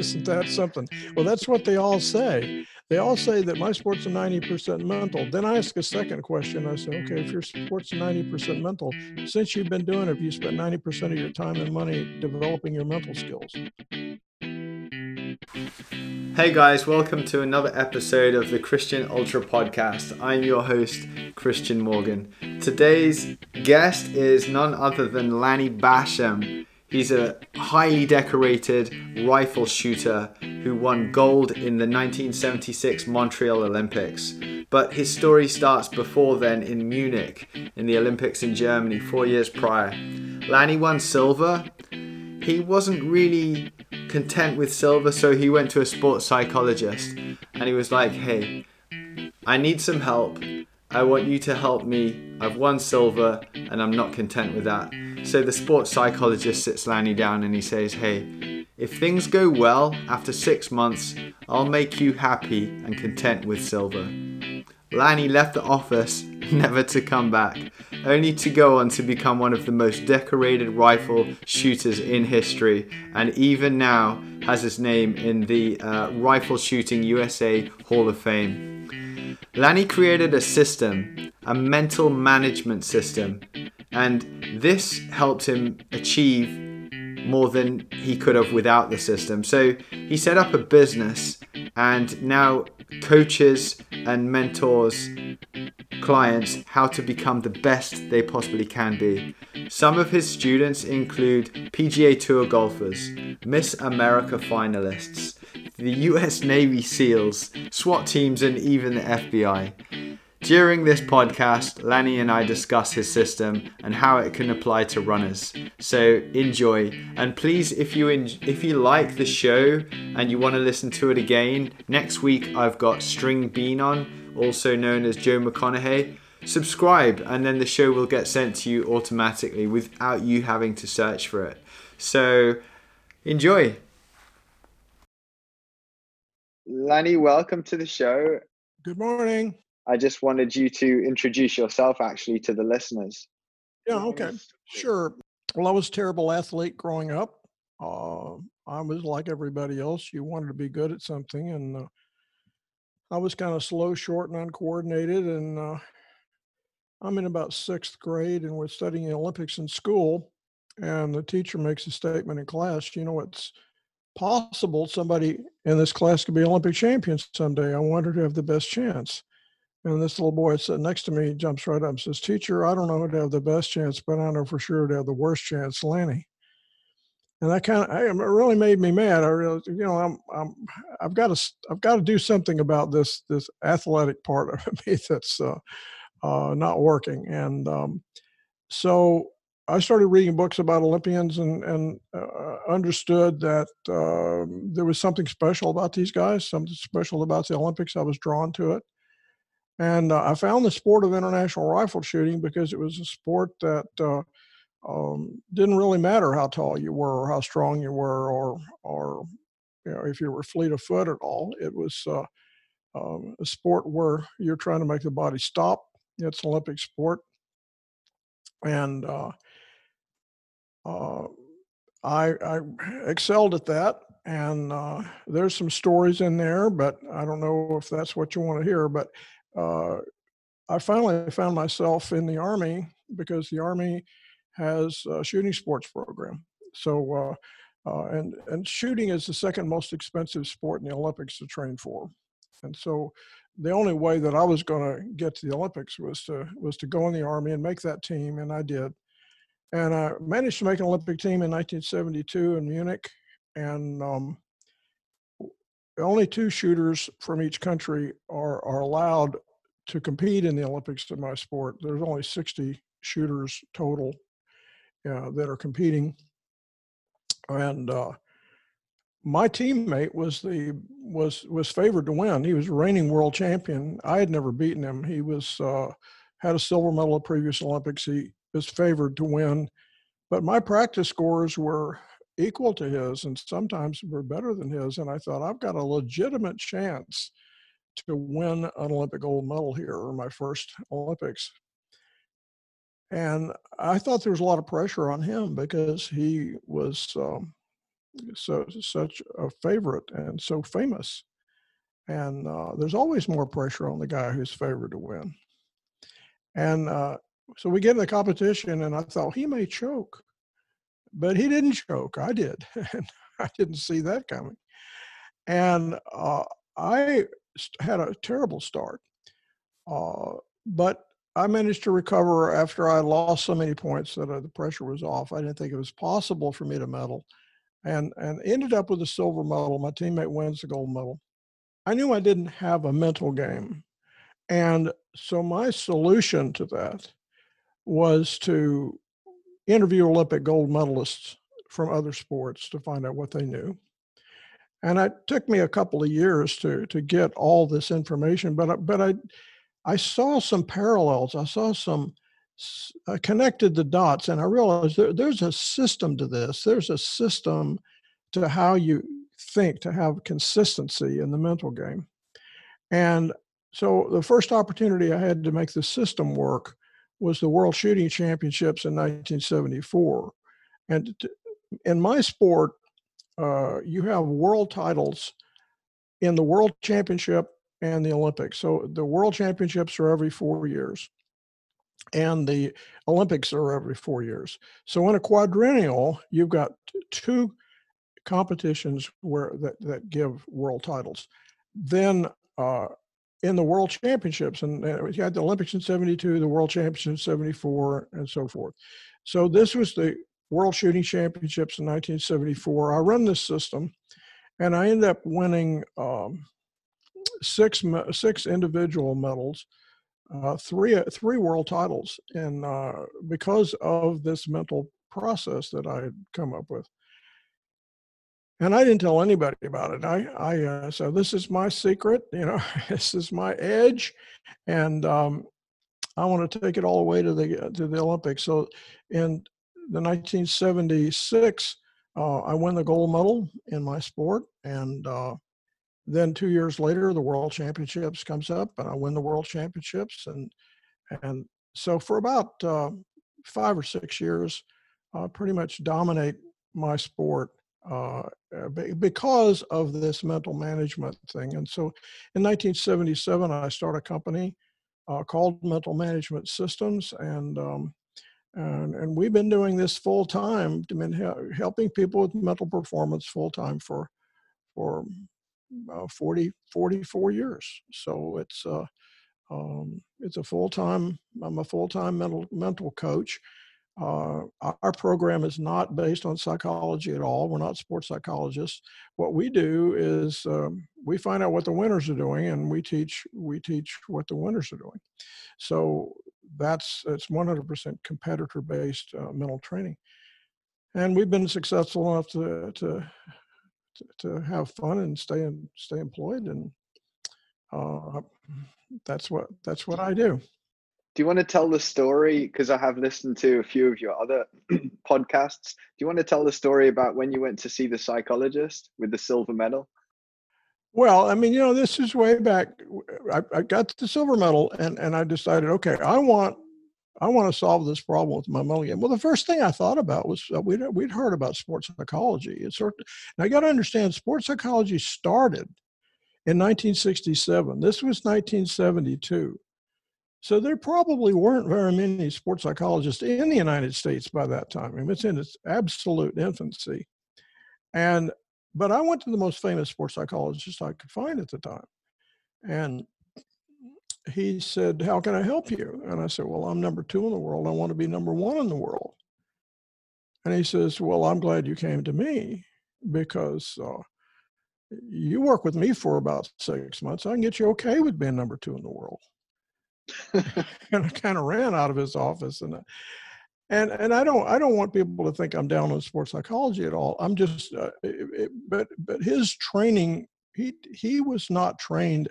Isn't that something? Well, that's what they all say. They all say that my sports are 90% mental. Then I ask a second question. I say, okay, if your sports are 90% mental, since you've been doing it, have you spent 90% of your time and money developing your mental skills? Hey guys, welcome to another episode of the Christian Ultra Podcast. I'm your host, Christian Morgan. Today's guest is none other than Lanny Bassham. He's a highly decorated rifle shooter who won gold in the 1976 Montreal Olympics. But his story starts before then in Munich in the Olympics in Germany four years prior. Lanny won silver. He wasn't really content with silver, so he went to a sports psychologist and he was like, Hey, I need some help. I want you to help me. I've won silver and I'm not content with that. So the sports psychologist sits Lanny down and he says, Hey, if things go well after six months, I'll make you happy and content with silver. Lanny left the office, never to come back, only to go on to become one of the most decorated rifle shooters in history, and even now has his name in the uh, Rifle Shooting USA Hall of Fame. Lanny created a system, a mental management system, and this helped him achieve more than he could have without the system. So he set up a business and now coaches and mentors clients how to become the best they possibly can be. Some of his students include PGA Tour golfers, Miss America finalists, the US Navy SEALs, SWAT teams, and even the FBI. During this podcast, Lanny and I discuss his system and how it can apply to runners. So enjoy, and please, if you en- if you like the show and you want to listen to it again, next week I've got String Bean on, also known as Joe McConaughy. Subscribe, and then the show will get sent to you automatically without you having to search for it. So enjoy. Lanny, welcome to the show. Good morning. I just wanted you to introduce yourself actually to the listeners. Yeah, okay. Sure. Well, I was a terrible athlete growing up. Uh, I was like everybody else. You wanted to be good at something, and uh, I was kind of slow, short, and uncoordinated. And uh, I'm in about sixth grade, and we're studying the Olympics in school. And the teacher makes a statement in class. You know, it's possible somebody in this class could be Olympic champion someday. I want her to have the best chance. And this little boy sitting next to me jumps right up and says, Teacher, I don't know who to have the best chance, but I know for sure to have the worst chance, Lanny. And that kind of it really made me mad. I realized, you know, I'm, I'm I've got to I've got to do something about this this athletic part of me that's uh, uh, not working. And um, so I started reading books about Olympians and and uh, understood that um, there was something special about these guys, something special about the Olympics. I was drawn to it. And uh, I found the sport of international rifle shooting because it was a sport that uh, um, didn't really matter how tall you were or how strong you were or or you know if you were fleet of foot at all. It was uh, um, a sport where you're trying to make the body stop. It's an Olympic sport, and uh, uh, I, I excelled at that. And uh, there's some stories in there, but I don't know if that's what you want to hear. But uh, I finally found myself in the Army because the Army has a shooting sports program. So, uh, uh, and and shooting is the second most expensive sport in the Olympics to train for, and so the only way that I was going to get to the Olympics was to was to go in the Army and make that team, and I did. And I managed to make an Olympic team in 1972 in Munich, and um, only two shooters from each country are, are allowed to compete in the Olympics in my sport. There's only 60 shooters total uh, that are competing. And uh, my teammate was the was was favored to win. He was reigning world champion. I had never beaten him. He was uh, had a silver medal at previous Olympics. He was favored to win, but my practice scores were equal to his and sometimes were better than his. And I thought, I've got a legitimate chance to win an Olympic gold medal here, or my first Olympics. And I thought there was a lot of pressure on him because he was um, so such a favorite and so famous. And uh, there's always more pressure on the guy who's favored to win. And uh, so we get in the competition, and I thought he may choke, but he didn't choke. I did, and I didn't see that coming. And uh, I had a terrible start, uh, but I managed to recover after I lost so many points that uh, the pressure was off. I didn't think it was possible for me to medal, and and ended up with a silver medal. My teammate wins the gold medal. I knew I didn't have a mental game, and so my solution to that was to interview Olympic gold medalists from other sports to find out what they knew. And it took me a couple of years to to get all this information, but but I I saw some parallels. I saw some I connected the dots, and I realized there, there's a system to this. There's a system to how you think to have consistency in the mental game. And so the first opportunity I had to make the system work was the World Shooting Championships in 1974. And in my sport, uh, you have world titles in the World Championship and the Olympics. So the World Championships are every four years, and the Olympics are every four years. So in a quadrennial, you've got two competitions where that, that give world titles. Then uh, in the World Championships, and uh, you had the Olympics in '72, the World Championships in '74, and so forth. So this was the World Shooting Championships in 1974. I run this system, and I end up winning um, six six individual medals, uh, three uh, three world titles, and uh, because of this mental process that I had come up with. And I didn't tell anybody about it. I, I uh, so this is my secret. You know, this is my edge, and um, I want to take it all the way to the to the Olympics. So, in the 1976, uh, I win the gold medal in my sport, and uh, then two years later, the World Championships comes up, and I win the World Championships, and and so for about uh, five or six years, I pretty much dominate my sport uh, uh because of this mental management thing. And so in 1977, I started a company uh, called Mental Management Systems, and um, and, and we've been doing this full time, helping people with mental performance full time for for uh, 40, 44 years. So it's uh, um, it's a full time. I'm a full time mental mental coach. Uh, our program is not based on psychology at all. We're not sports psychologists. What we do is um, we find out what the winners are doing, and we teach we teach what the winners are doing. So that's it's 100% competitor based uh, mental training, and we've been successful enough to to to, have fun and stay and stay employed, and uh, that's what that's what I do. Do you want to tell the story? Because I have listened to a few of your other podcasts. Do you want to tell the story about when you went to see the psychologist with the silver medal? Well, I mean, you know, this is way back. I, I got the silver medal, and and I decided, okay, I want I want to solve this problem with my mental game. Well, the first thing I thought about was uh, we'd, we'd heard about sports psychology. It's sort of, now you got to understand, sports psychology started in 1967. This was 1972. So there probably weren't very many sports psychologists in the United States by that time. I mean, it's in its absolute infancy. And but I went to the most famous sports psychologist I could find at the time. And he said, How can I help you? And I said, Well, I'm number two in the world. I want to be number one in the world. And he says, Well, I'm glad you came to me because uh, you work with me for about six months. I can get you okay with being number two in the world. and I kind of ran out of his office and and and I don't I don't want people to think I'm down on sports psychology at all. I'm just uh, it, but but his training he he was not trained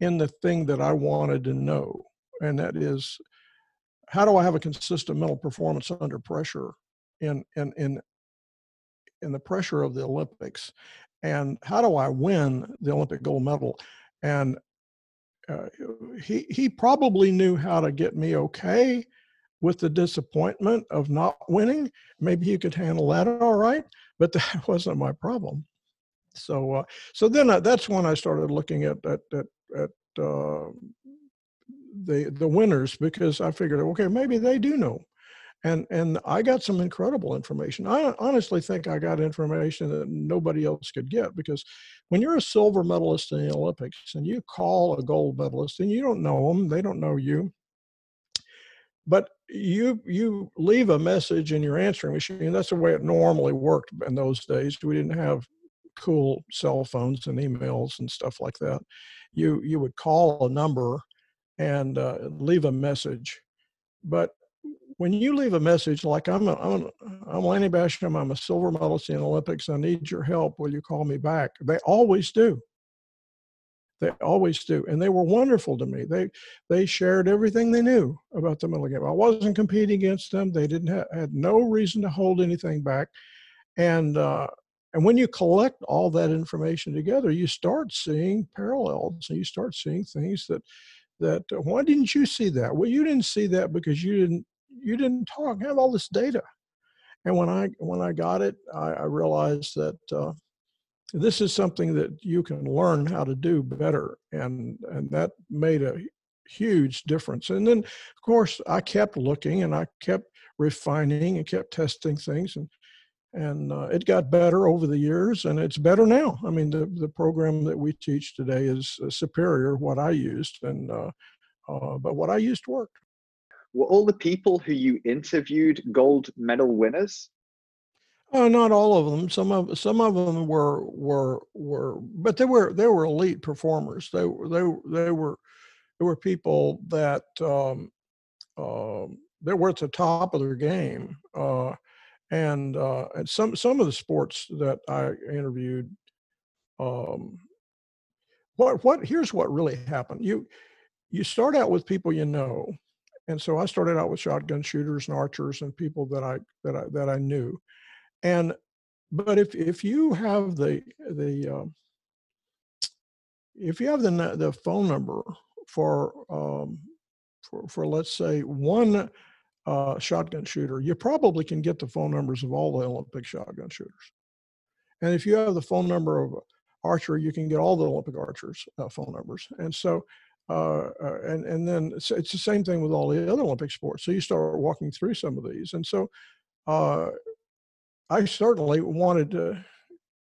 in the thing that I wanted to know, and that is how do I have a consistent mental performance under pressure in in in in the pressure of the Olympics, and how do I win the Olympic gold medal? And uh, he he probably knew how to get me okay, with the disappointment of not winning. Maybe he could handle that all right, but that wasn't my problem. So, uh, so then I, that's when I started looking at at at, at uh, the the winners because I figured, okay, maybe they do know, and and I got some incredible information. I honestly think I got information that nobody else could get because when you're a silver medalist in the Olympics and you call a gold medalist and you don't know them, they don't know you, but you you leave a message in your answering machine. That's the way it normally worked in those days. We didn't have cool cell phones and emails and stuff like that. You you would call a number and uh, leave a message, but when you leave a message like I'm a, I'm, a, I'm Lanny Bassham, I'm a silver medalist in Olympics. I need your help. Will you call me back? They always do. They always do, and they were wonderful to me. They they shared everything they knew about the medal game. I wasn't competing against them. They didn't have, had no reason to hold anything back, and uh, and when you collect all that information together, you start seeing parallels, and you start seeing things that that why didn't you see that? Well, you didn't see that because you didn't you didn't talk. have all this data, and when I when I got it, I, I realized that uh, this is something that you can learn how to do better, and and that made a huge difference. And then, of course, I kept looking and I kept refining and kept testing things, and and uh, it got better over the years, and it's better now. I mean, the the program that we teach today is uh, superior what I used, and uh, uh but what I used worked were all the people who you interviewed gold medal winners? Uh, not all of them. Some of some of them were were were, but they were they were elite performers. They were they they were they were people that um, uh, they were at the top of their game. Uh, and uh, and some some of the sports that I interviewed, um, what what here's what really happened. You you start out with people you know, and so I started out with shotgun shooters and archers and people that I that I that I knew, and but if if you have the the um, if you have the the phone number for um, for for let's say one uh, shotgun shooter, you probably can get the phone numbers of all the Olympic shotgun shooters. And if you have the phone number of archer, you can get all the Olympic archers' uh, phone numbers. And so uh, uh, and and then it's, it's, the same thing with all the other Olympic sports. So you start walking through some of these, and so uh, I certainly wanted to,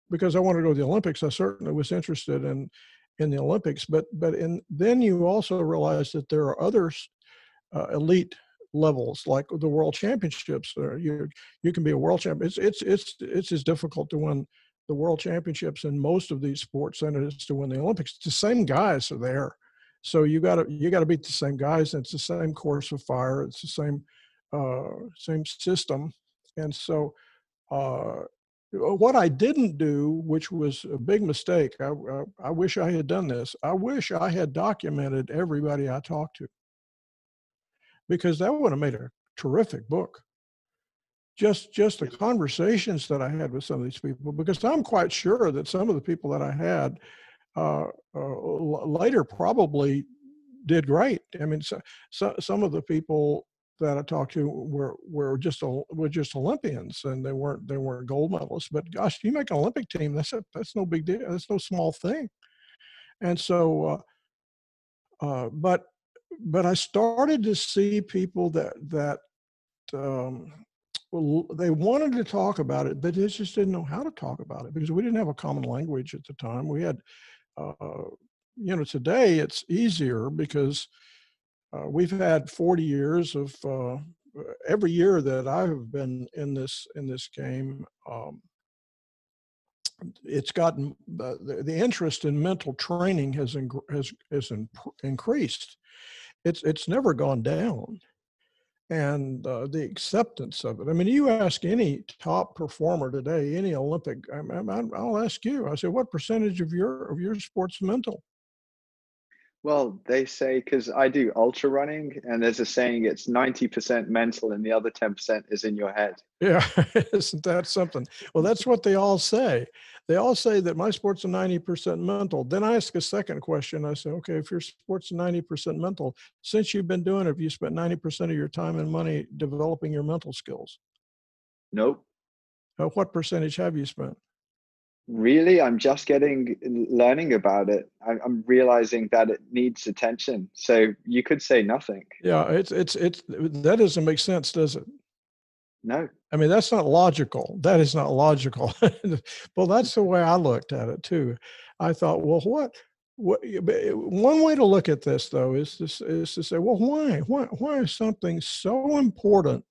because I wanted to go to the Olympics. I certainly was interested in in the Olympics, but but in then you also realize that there are other uh, elite levels like the World Championships. you you can be a world champion. It's it's it's it's as difficult to win the World Championships in most of these sports than it is to win the Olympics. The same guys are there so you got to you got to beat the same guys. And it's the same course of fire. It's the same uh, same system. And so uh, what I didn't do, which was a big mistake, I, I, I wish I had done this. I wish I had documented everybody I talked to because that would have made a terrific book just just the conversations that I had with some of these people, because I'm quite sure that some of the people that I had uh, uh, later probably did great. I mean, so, so, some of the people that I talked to were were just were just Olympians, and they weren't they weren't gold medalists. But gosh, you make an Olympic team, that's a, that's no big deal. That's no small thing. And so, uh, uh, but but I started to see people that that um, they wanted to talk about it, but they just didn't know how to talk about it because we didn't have a common language at the time. We had uh, you know, today it's easier because uh, we've had 40 years of uh, every year that I have been in this in this game. Um, it's gotten the, the interest in mental training has has has increased. It's it's never gone down and uh, the acceptance of it. I mean, you ask any top performer today, any Olympic, I, will ask you. I say, what percentage of your of your sports mental? Well, they say because I do ultra running, and there's a saying it's 90% mental and the other 10% is in your head. Yeah, isn't that something? Well, that's what they all say. They all say that my sport's are 90% mental. Then I ask a second question. I say, okay, if your sport's are 90% mental, since you've been doing it, have you spent 90% of your time and money developing your mental skills? Nope. Uh, what percentage have you spent? Really, I'm just getting learning about it. I'm, I'm realizing that it needs attention. So you could say nothing. Yeah, it's it's it's that doesn't make sense, does it? No. I mean, that's not logical. That is not logical. well, that's the way I looked at it too. I thought, well, what? What? Eh, one way to look at this, though, is to is to say, well, why? Why? Why is something so important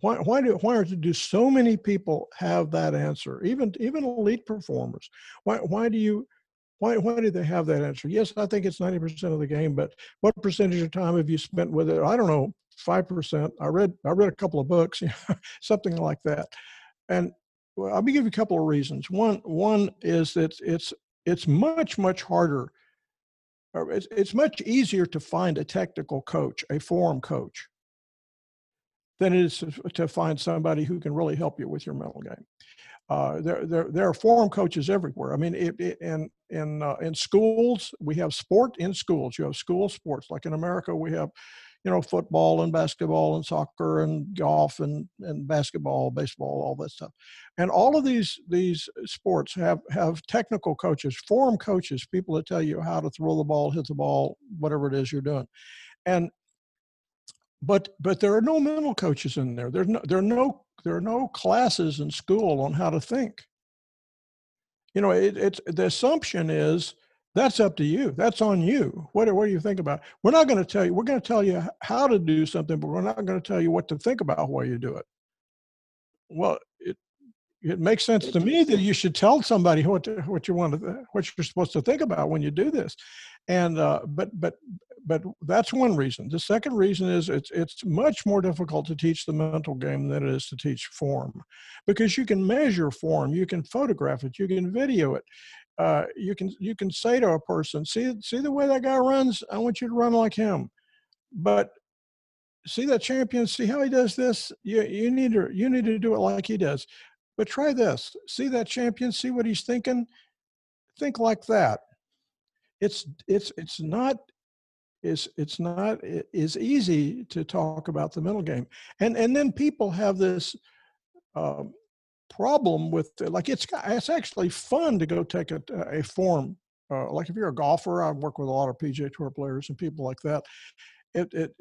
why why do why do so many people have that answer? Even even elite performers. Why why do you why why do they have that answer? Yes, I think it's ninety percent of the game, but what percentage of time have you spent with it? I don't know, five percent. I read I read a couple of books, something like that. And I'll give you a couple of reasons. One one is that it's it's much much harder. It's, it's much easier to find a technical coach, a form coach, than it is to find somebody who can really help you with your mental game. Uh, there, there, there are form coaches everywhere. I mean, it, it, in in uh, in schools, we have sport in schools. You have school sports. Like in America, we have, you know, football and basketball and soccer and golf and and basketball, baseball, all that stuff. And all of these these sports have have technical coaches, form coaches, people that tell you how to throw the ball, hit the ball, whatever it is you're doing. And but but there are no mental coaches in there. There's no there are no there are no classes in school on how to think. You know, it, it's the assumption is that's up to you. That's on you. What what do you think about? We're not going to tell you. We're going to tell you how to do something, but we're not going to tell you what to think about while you do it. Well, it it makes sense to me that you should tell somebody what to, what you want to what you're supposed to think about when you do this and uh, but but but that's one reason. The second reason is it's it's much more difficult to teach the mental game than it is to teach form, because you can measure form, you can photograph it, you can video it, uh, you can you can say to a person, see see the way that guy runs, I want you to run like him, but see that champion, see how he does this, you you need to you need to do it like he does, but try this, see that champion, see what he's thinking, think like that. It's it's it's not is it's not it's easy to talk about the mental game. And and then people have this um, problem with like it's it's actually fun to go take a, a form uh, like if you're a golfer i work with a lot of pga tour players and people like that. It, it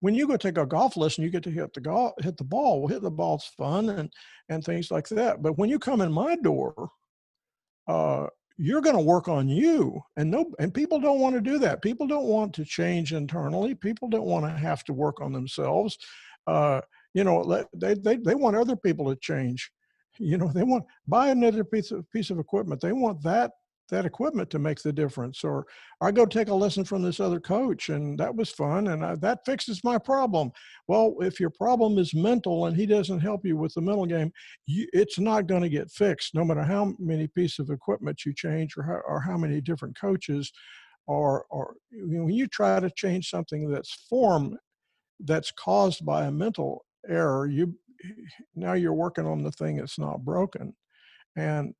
when you go take a golf lesson you get to hit the golf hit the ball. Well hit the ball's fun and and things like that. But when you come in my door uh, you're going to work on you and no and people don't want to do that. People don't want to change internally. People don't want to have to work on themselves. Uh, you know they, they they want other people to change. You know they want buy another piece of piece of equipment. They want that that equipment to make the difference or i go take a lesson from this other coach and that was fun and I, that fixes my problem. Well if your problem is mental and he doesn't help you with the mental game you, it's not going to get fixed no matter how many pieces of equipment you change or how, or how many different coaches or or you know, when you try to change something that's form that's caused by a mental error you now you're working on the thing that's not broken. And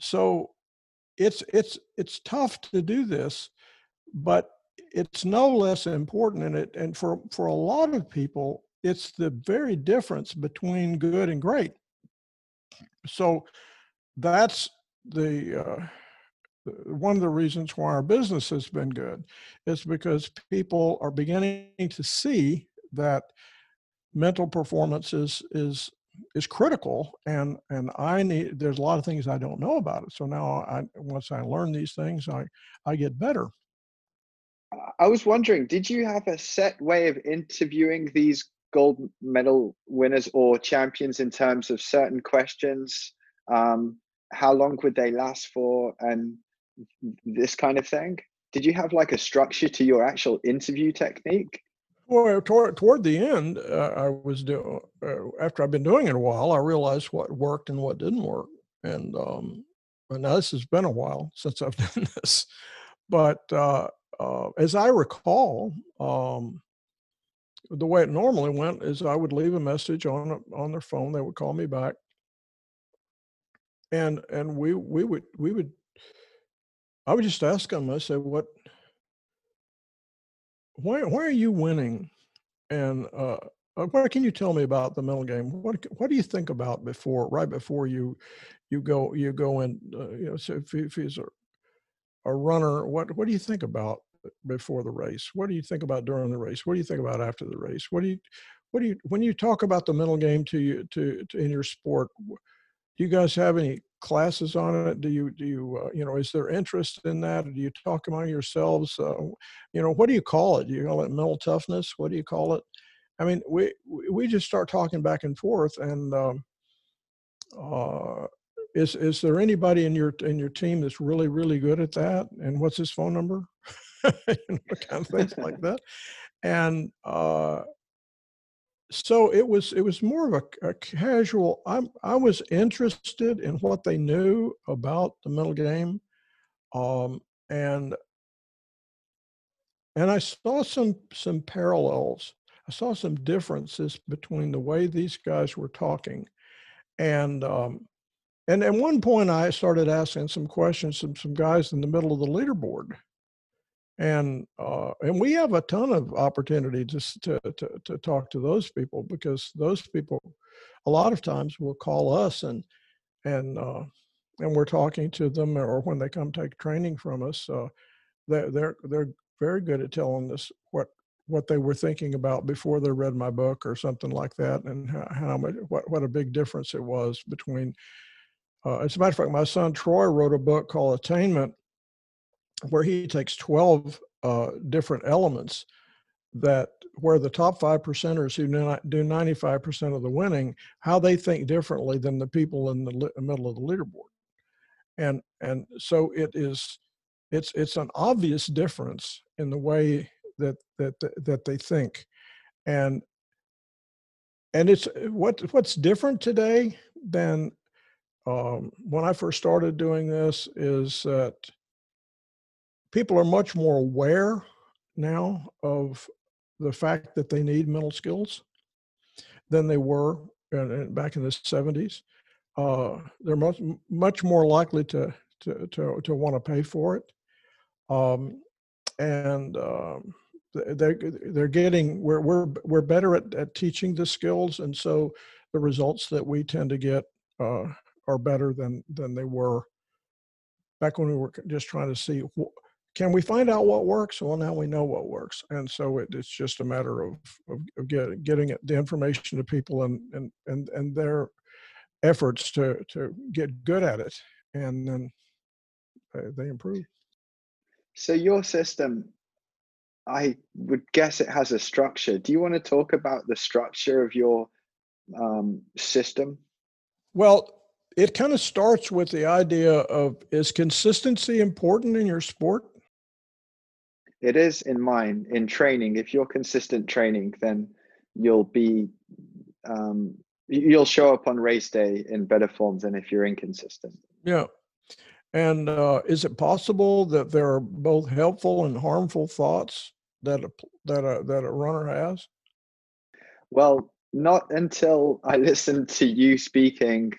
so it's it's it's tough to do this, but it's no less important in it. And for for a lot of people, it's the very difference between good and great. So that's the uh, one of the reasons why our business has been good is because people are beginning to see that mental performance is is is critical and and i need there's a lot of things i don't know about it so now i once i learn these things i i get better. I was wondering did you have a set way of interviewing these gold medal winners or champions in terms of certain questions? Um, how long would they last for and this kind of thing? Did you have like a structure to your actual interview technique well, toward, toward the end, uh, I was doing, uh, after I've been doing it a while, I realized what worked and what didn't work. And, um, and now this has been a while since I've done this. but uh, uh, as I recall, um, the way it normally went is I would leave a message on on their phone. They would call me back, and and we we would we would I would just ask them. I said, "What? Why why are you winning?" And uh, uh, what can you tell me about the mental game? What what do you think about before right before you you go you go in? Uh, you know, so if, if he's a, a runner, what what do you think about before the race? What do you think about during the race? What do you think about after the race? What do you what do you when you talk about the mental game to you to, to in your sport? Do you guys have any classes on it? Do you do you uh, you know is there interest in that? Do you talk among yourselves? Uh, you know what do you call it? Do you call it mental toughness? What do you call it? I mean, we we just start talking back and forth, and um, uh, is is there anybody in your in your team that's really really good at that? And what's his phone number? you know, kind of things like that. And uh, so it was it was more of a, a casual. I'm I was interested in what they knew about the middle game, um, and and I saw some some parallels. I saw some differences between the way these guys were talking, and um, and at one point I started asking some questions from some guys in the middle of the leaderboard, and uh, and we have a ton of opportunity s- to to to talk to those people because those people, a lot of times, will call us and and uh, and we're talking to them, or when they come take training from us. Uh, they're they're they're very good at telling us what what they were thinking about before they read my book or something like that, and how, how much what what a big difference it was between. Uh, as a matter of fact, my son Troy wrote a book called Attainment, where he takes twelve uh, different elements that where the top five percenters who do 95% of the winning, how they think differently than the people in the li- middle of the leaderboard. And and so it is it's it's an obvious difference in the way that that that they think and and it's uh, what what's different today than um, when i first started doing this is that people are much more aware now of the fact that they need mental skills than they were back in the 70s uh, they're much much more likely to to to, to want to pay for it. Um, and um, they're they're getting we're we're we're better at, at teaching the skills, and so the results that we tend to get uh, are better than than they were back when we were just trying to see wh- can we find out what works. Well, now we know what works, and so it, it's just a matter of of, of getting getting it, the information to people and and and and their efforts to to get good at it, and then uh, they improve. So your system, I would guess it has a structure. Do you want to talk about the structure of your um, system? Well, it kind of starts with the idea of is consistency important in your sport? It is in mine in training. If you're consistent training, then you'll be um, you'll show up on race day in better form than if you're inconsistent. Yeah. And uh, is it possible that there are both helpful and harmful thoughts that a, that a, that a runner has? Well, not until I listened to you speaking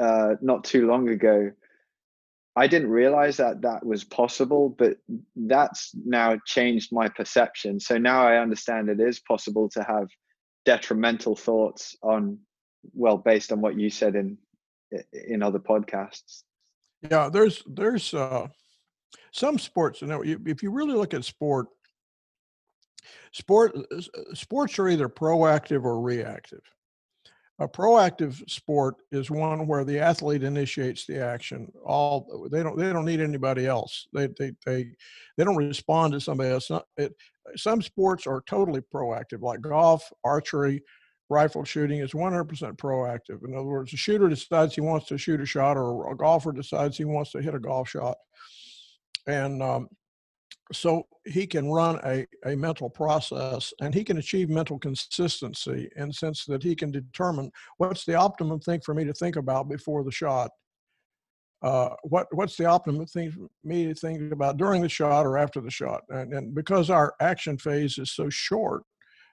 uh, not too long ago. I didn't realize that that was possible, but that's now changed my perception. So now I understand it is possible to have detrimental thoughts on, well, based on what you said in in other podcasts. Yeah, there's there's uh, some sports. You know, if you really look at sport, sport uh, uh, sports are either proactive or reactive. A proactive sport is one where the athlete initiates the action. All they don't they don't need anybody else. They they they they don't respond to somebody else. It, some sports are totally proactive, like golf, archery, rifle shooting is 100% proactive. In other words, a shooter decides he wants to shoot a shot, or a golfer decides he wants to hit a golf shot, and um, so he can run a, a mental process and he can achieve mental consistency in sense that he can determine what's the optimum thing for me to think about before the shot uh, what what's the optimum thing for me to think about during the shot or after the shot? And, and because our action phase is so short,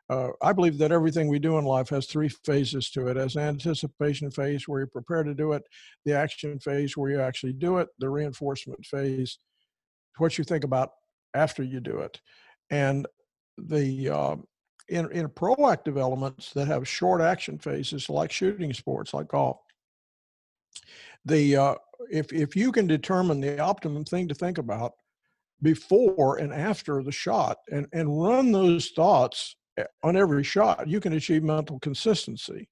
uh, I believe that everything we do in life has three phases to it. As anticipation phase where you prepare to do it, the action phase where you actually do it, the reinforcement phase, what you think about after you do it, and the uh, in in proactive elements that have short action phases like shooting sports, like golf. The uh, if if you can determine the optimum thing to think about before and after the shot and and run those thoughts eh, on every shot you can achieve mental consistency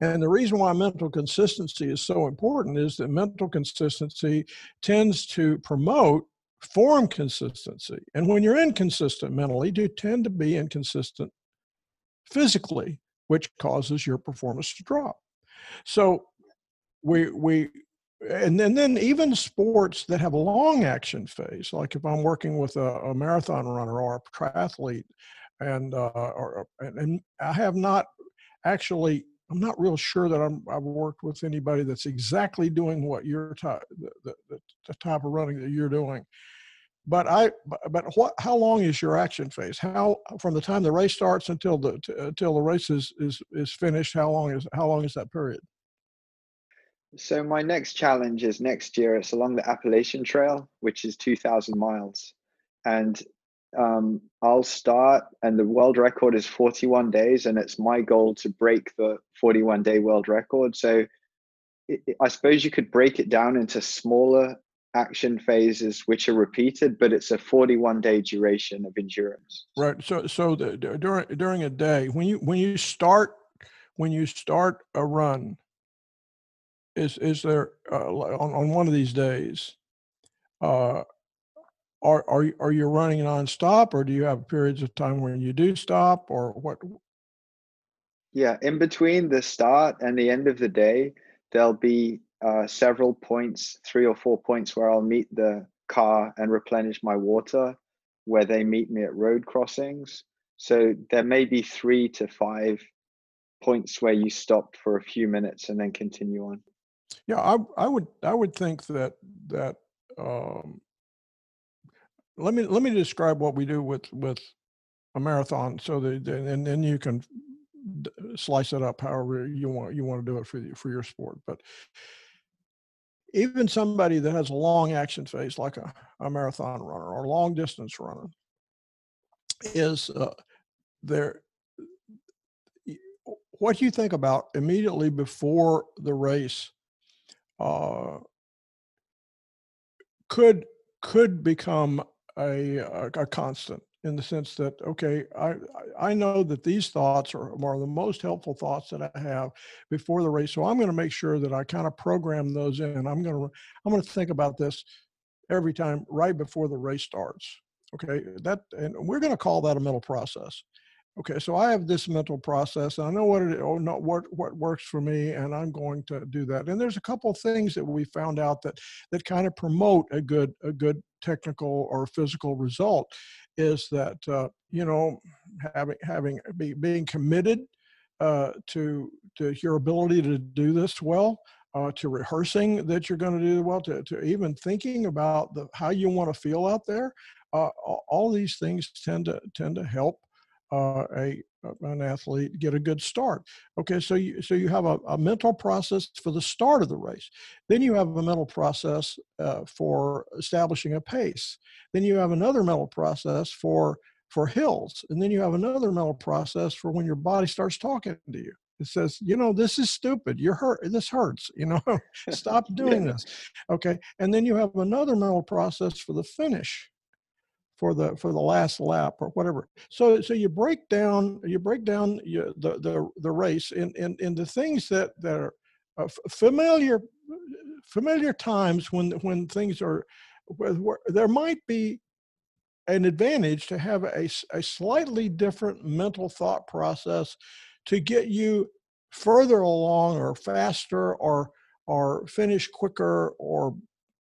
and the reason why mental consistency is so important is that mental consistency tends to promote form consistency. And when you're inconsistent mentally you tend to be inconsistent physically which causes your performance to drop. So we we and then, then even sports that have a long action phase, like if I'm working with a, a marathon runner or a triathlete, and uh, or and, and I have not actually, I'm not real sure that I'm, I've worked with anybody that's exactly doing what you're the, the, the type of running that you're doing. But I, but what? How long is your action phase? How from the time the race starts until the until the race is is is finished? How long is how long is that period? So my next challenge is next year. It's along the Appalachian Trail, which is 2,000 miles, and um, I'll start. And the world record is 41 days, and it's my goal to break the 41 day world record. So it, I suppose you could break it down into smaller action phases which are repeated but it's a 41 day duration of endurance right so so the, during during a day when you when you start when you start a run is is there uh, on on one of these days? Uh, are are are you running nonstop, or do you have periods of time when you do stop, or what? Yeah, in between the start and the end of the day, there'll be uh, several points, three or four points, where I'll meet the car and replenish my water, where they meet me at road crossings. So there may be three to five points where you stop for a few minutes and then continue on. Yeah, I I would I would think that that um, let me let me describe what we do with with a marathon so that and then you can slice it up however you want you want to do it for the, for your sport but even somebody that has a long action phase like a, a marathon runner or long distance runner is uh, there what you think about immediately before the race uh, could could become a, a, a constant in the sense that okay I I know that these thoughts are, are the most helpful thoughts that I have before the race so I'm going to make sure that I kind of program those in. I'm going to I'm going to think about this every time right before the race starts okay? That and we're going to call that a mental process okay? So i have this mental process and i know what it oh, or not what what works for me and i'm going to do that. And there's a couple of things that we found out that that kind of promote a good a good technical or physical result is that uh, you know having having be, being committed uh, to to your ability to do this well uh, to rehearsing that you're going to do well to, to even thinking about the how you want to feel out there uh, all these things tend to tend to help uh, a an athlete get a good start. Okay, so you so you have a, a, mental process for the start of the race. Then you have a mental process uh, for establishing a pace. Then you have another mental process for for hills, and then you have another mental process for when your body starts talking to you. It says, you know, this is stupid. You're hurt. This hurts. You know, stop doing this. Okay, and then you have another mental process for the finish for the for the last lap or whatever. So so you break down you break down the the the race in in into things that that are uh, familiar familiar times when when things are where, where there might be an advantage to have a, a slightly different mental thought process to get you further along or faster or or finish quicker or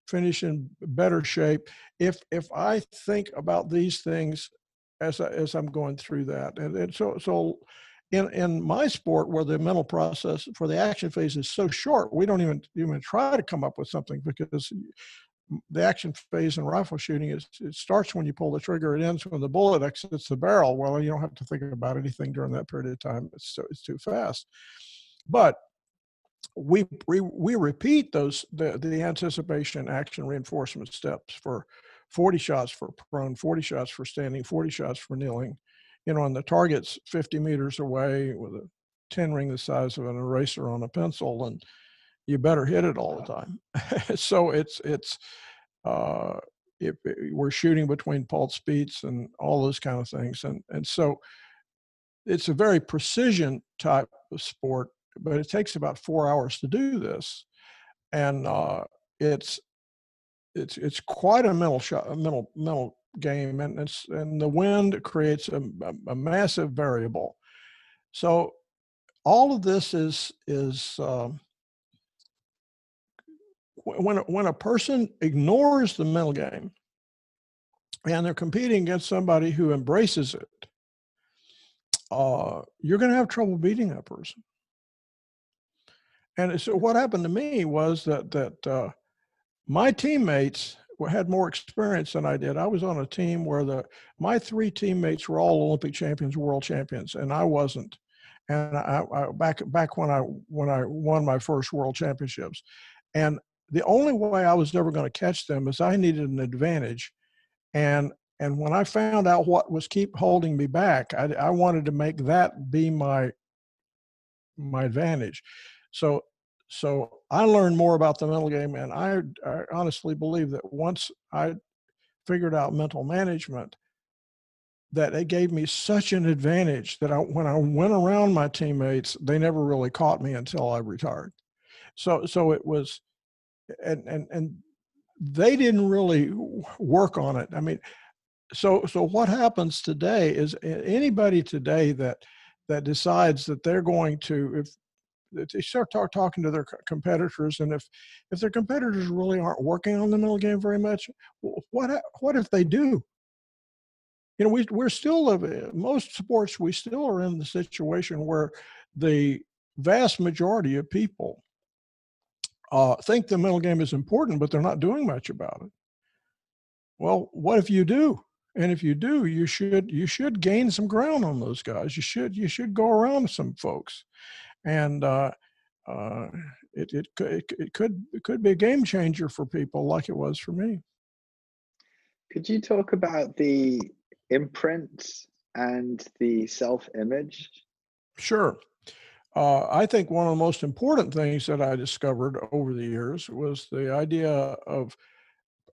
finish in better shape. If if I think about these things as I, as I'm going through that. And, and so so in in my sport where the mental process for the action phase is so short we don't even even try to come up with something because the action phase in rifle shooting is it starts when you pull the trigger it ends when the bullet exits the barrel. Well you don't have to think about anything during that period of time. It's so it's too fast. But we we, we repeat those the, the anticipation action reinforcement steps for 40 shots for prone 40 shots for standing 40 shots for kneeling you know, and the target's 50 meters away with a 10 ring the size of an eraser on a pencil, and you better hit it all the time. so it's it's uh, if we're shooting between pulse beats and all those kind of things, and and so it's a very precision type of sport, but it takes about four hours to do this, and uh, it's it's it's quite a mental shot, a mental mental game, and it's and the wind creates a, a, massive variable. So all of this is is um, when when a person ignores the mental game and they're competing against somebody who embraces it, uh, you're going to have trouble beating that person. And so what happened to me was that that uh, my teammates had more experience than I did. I was on a team where the my three teammates were all Olympic champions, world champions, and I wasn't. And I, I back back when I when I won my first world championships, and the only way I was ever going to catch them is I needed an advantage, and and when I found out what was keep holding me back, I, I wanted to make that be my my advantage. So so I learned more about the mental game, and I, I honestly believe that once I figured out mental management, that it gave me such an advantage that I, when I went around my teammates, they never really caught me until I retired. So, so it was, and and and they didn't really work on it. I mean, so so what happens today is anybody today that that decides that they're going to if they start talk, talking to their competitors, and if if their competitors really aren't working on the mental game very much, what what if they do? You know, we we're still most sports we still are in the situation where the vast majority of people uh, think the mental game is important, but they're not doing much about it. Well, what if you do? And if you do, you should you should gain some ground on those guys. You should you should go around some folks and uh, uh, it, it, it, it could it could be a game changer for people like it was for me. Could you talk about the imprint and the self-image? Sure. Uh, I think one of the most important things that I discovered over the years was the idea of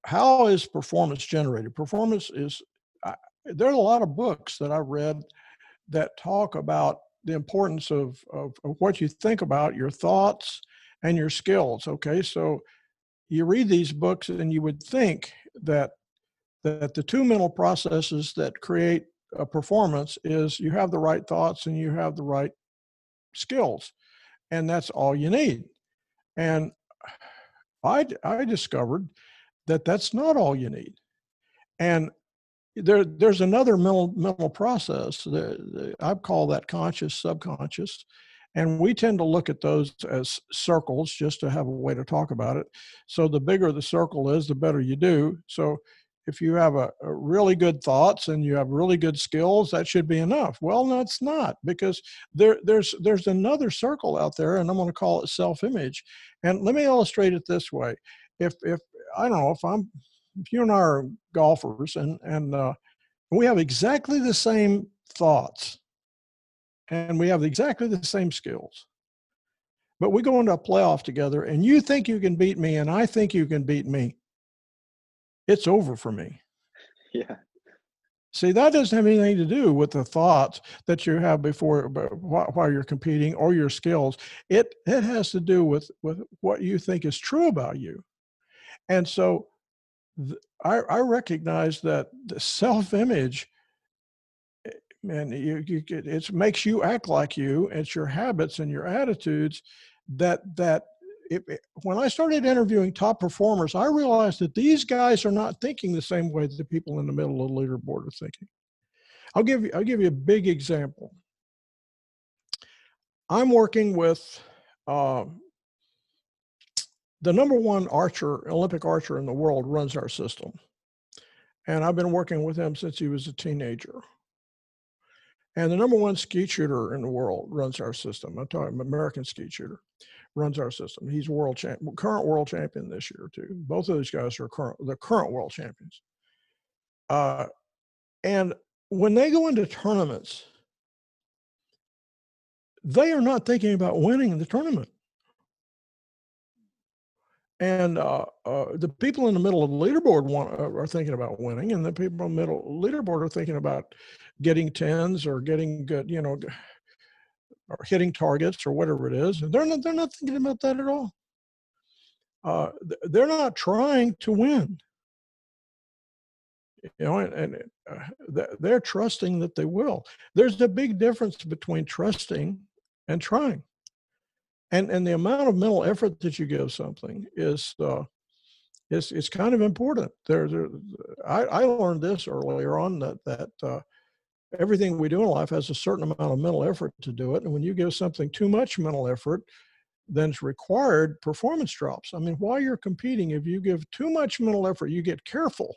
how is performance generated. Performance is I, there are a lot of books that I've read that talk about the importance of, of, of what you think about your thoughts and your skills. Okay, so you read these books and you would think that that the two mental processes that create a performance is you have the right thoughts and you have the right skills and that's all you need and i i discovered that that's not all you need and there, there's another mental mental process. that I call that conscious subconscious, and we tend to look at those as circles just to have a way to talk about it. So the bigger the circle is, the better you do. So if you have a, a, really good thoughts and you have really good skills, that should be enough. Well, that's not because there there's there's another circle out there, and I'm going to call it self-image. And let me illustrate it this way: if if I don't know if I'm you and I are golfers and and uh, we have exactly the same thoughts and we have exactly the same skills, but we go into a playoff together and you think you can beat me and I think you can beat me, it's over for me. Yeah. See, that doesn't have anything to do with the thoughts that you have before while you're competing or your skills. It it has to do with with what you think is true about you. And so I, I recognize that the self-image, eh, man, you, you it makes you act like you. It's your habits and your attitudes that that it, it, when I started interviewing top performers, I realized that these guys are not thinking the same way that the people in the middle of the leaderboard are thinking. I'll give you I'll give you a big example. I'm working with uh, the number one archer, Olympic archer in the world, runs our system, and I've been working with him since he was a teenager. And the number one skeet shooter in the world runs our system. I'm talking American skeet shooter runs our system. He's world champ, current world champion this year too. Both of these guys are current, the current world champions. Uh, and when they go into tournaments, they are not thinking about winning the tournament. And uh, uh, the people in the middle of the leaderboard want, uh, are thinking about winning, and the people in the middle leaderboard are thinking about getting tens or getting good, you know, or hitting targets or whatever it is. And they're not they're not thinking about that at all. Uh, they're not trying to win. You know, and, and uh, they're trusting that they will. There's a big difference between trusting and trying. And and the amount of mental effort that you give something is uh, is it's kind of important. There, there I, I learned this earlier on that that uh, everything we do in life has a certain amount of mental effort to do it. And when you give something too much mental effort, then it's required performance drops. I mean, while you're competing, if you give too much mental effort, you get careful.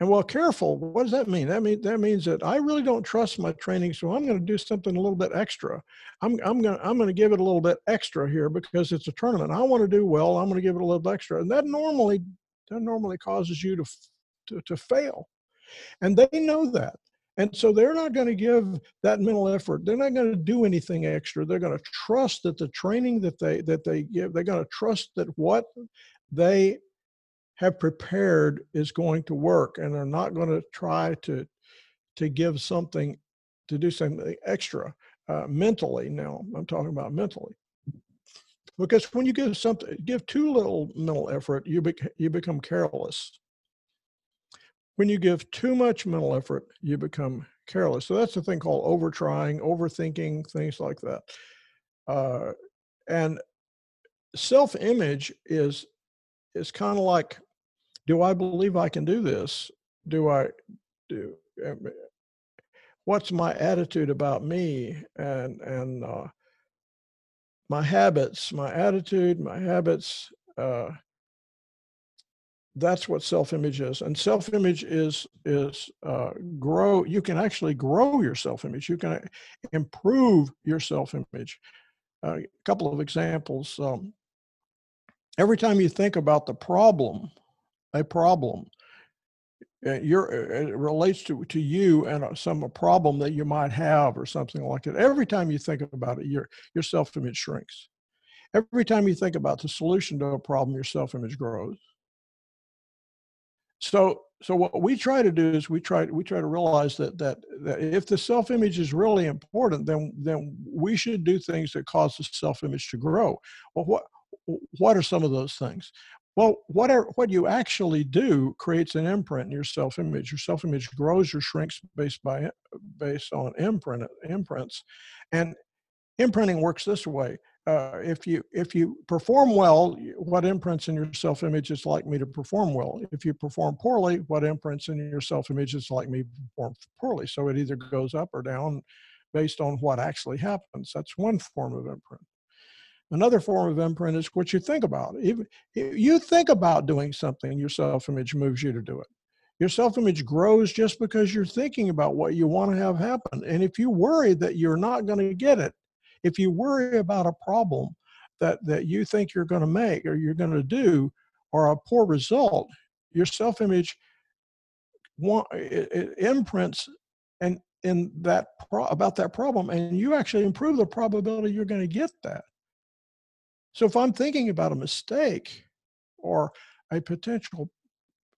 And well, careful, what does that mean? That mean that means that I really don't trust my training, so I'm going to do something a little bit extra. I'm I'm going to I'm going to give it a little bit extra here because it's a tournament. I want to do well. I'm going to give it a little extra, and that normally that normally causes you to to, to fail, and they know that. And so they're not going to give that mental effort. They're not going to do anything extra. They're going to trust that the training that they that they give, they're going to trust that what they have prepared is going to work and they're not going to try to to give something to do something extra uh, mentally now i'm talking about mentally because when you give something give too little mental effort you, be, you become careless when you give too much mental effort, you become careless. So that's the thing called overtrying, overthinking, things like that. Uh, and self-image is is kind of like, do I believe I can do this? Do I do? What's my attitude about me and and uh, my habits, my attitude, my habits, uh, that's what self-image is and self-image is is uh, grow you can actually grow your self-image you can improve your self-image a couple of examples um, every time you think about the problem a problem. Uh, your uh, it relates to to you and uh, some problem that you might have or something like that. Every time you think about it your your self-image shrinks. Every time you think about the solution to a problem your self-image grows. So so what we try to do is we try we try to realize that that, that if the self image is really important then then we should do things that cause the self image to grow. Well what what are some of those things well whatever what you actually do creates an imprint in your self image your self image grows or shrinks based by based on imprint imprints and imprinting works this way uh, if you if you perform well, what imprints in your self image is like me to perform well. If you perform poorly, what imprints in your self image is like me to perform poorly. So it either goes up or down based on what actually happens. That's one form of imprint. Another form of imprint is what you think about. If you think about doing something, your self image moves you to do it. Your self image grows just because you're thinking about what you want to have happen. And if you worry that you're not going to get it, if you worry about a problem that, that you think you're going to make or you're going to do or a poor result, your self image imprints and in that pro- about that problem and you actually improve the probability you're going to get that so if i'm thinking about a mistake or a potential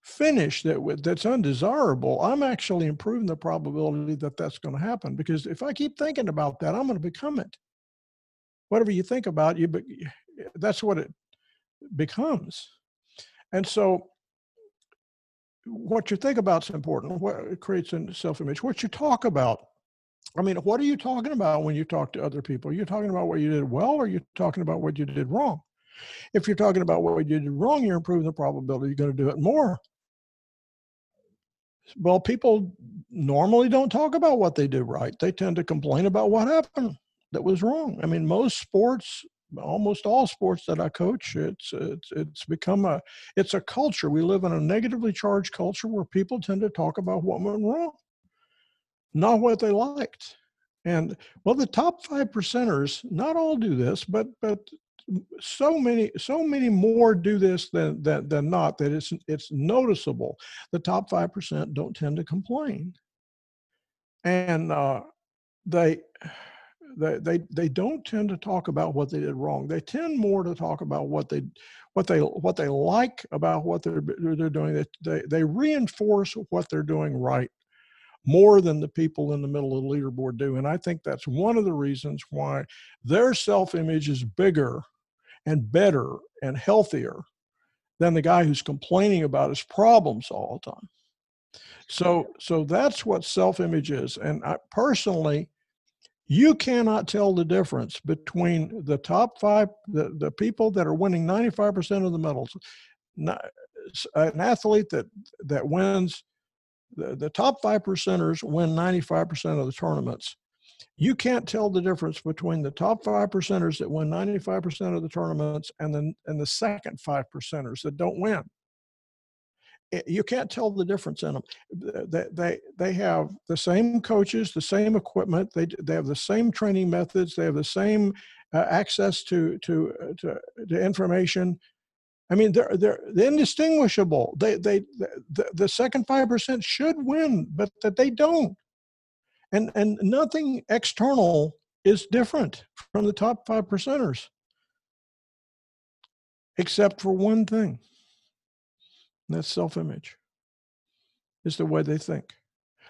finish that that's undesirable i'm actually improving the probability that that's going to happen because if i keep thinking about that i'm going to become it. Whatever you think about you but eh, that's what it becomes. And so what you think about is important. What creates a self-image. What you talk about i mean what are you talking about when you talk to other people? Are you talking about what you did well or are you talking about what you did wrong? If you're talking about what you did wrong you're improving the probability you're going to do it more. Well people normally don't talk about what they did right. They tend to complain about what happened that was wrong. I mean, most sports, almost all sports that I coach, it's it's it's become a it's a culture. We live in a negatively charged culture where people tend to talk about what went wrong, not what they liked. And well, the top five percenters, not all do this, but but so many so many more do this than than, than not that it's it's noticeable. The top five percent don't tend to complain, and uh, they they, they they don't tend to talk about what they did wrong. They tend more to talk about what they what they what they like about what they're they're doing. They they, they reinforce what they're doing right more than the people in the middle of the leaderboard do. And I think that's one of the reasons why their self-image is bigger and better and healthier than the guy who's complaining about his problems all the time. So so that's what self-image is. And I personally you cannot tell the difference between the top five, the, the people that are winning 95% of the medals. An athlete that, that wins, the, the top five percenters win 95% of the tournaments. You can't tell the difference between the top five percenters that win 95% of the tournaments and then and the second five percenters that don't win. Eh, you can't tell the difference in them. They, they, they have the same coaches, the same equipment, they, they have the same training methods, they have the same uh, access to, to, uh, to, to, information. I mean, they're, they're, they're indistinguishable. They, they, the, the second 5% should win, but that they don't. And, and nothing external is different from the top five percenters, except for one thing And that's self image, is the way they think.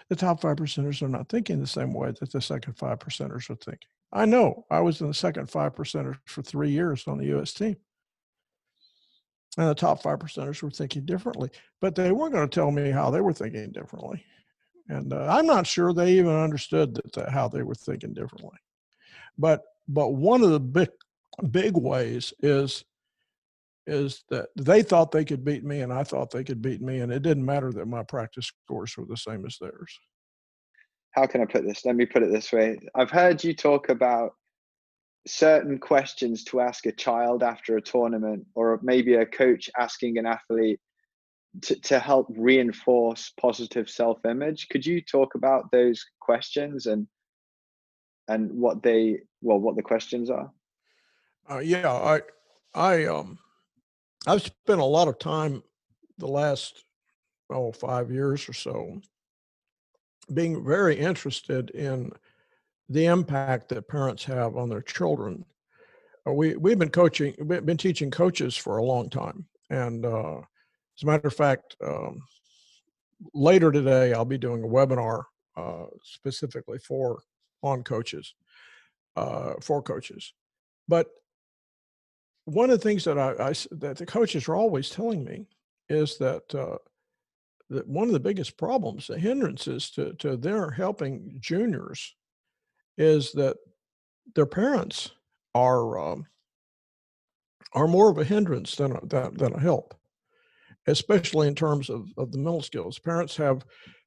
The top five percenters are not thinking the same way that the second five percenters are thinking. I know I was in the second five percenters for three years on the US team. And the top five percenters were thinking differently, but they weren't going to tell me how they were thinking differently. And uh, I'm not sure they even understood that, that, how they were thinking differently. But but one of the big big ways is is that they thought they could beat me and I thought they could beat me and it didn't matter that my practice scores were the same as theirs. How can I put this? Let me put it this way. I've heard you talk about certain questions to ask a child after a tournament or maybe a coach asking an athlete to, to help reinforce positive self-image. Could you talk about those questions and and what they well what the questions are? Uh, yeah, I I um I've spent a lot of time the last oh five years or so being very interested in the impact that parents have on their children. Uh, we we've been coaching, we've been teaching coaches for a long time, and uh, as a matter of fact, um, later today I'll be doing a webinar uh, specifically for on coaches, uh, for coaches. But one of the things that I, I that the coaches are always telling me is that uh, that one of the biggest problems, the hindrances to to their helping juniors, is that their parents are um, are more of a hindrance than a, than, than a help, especially in terms of, of the mental skills. Parents have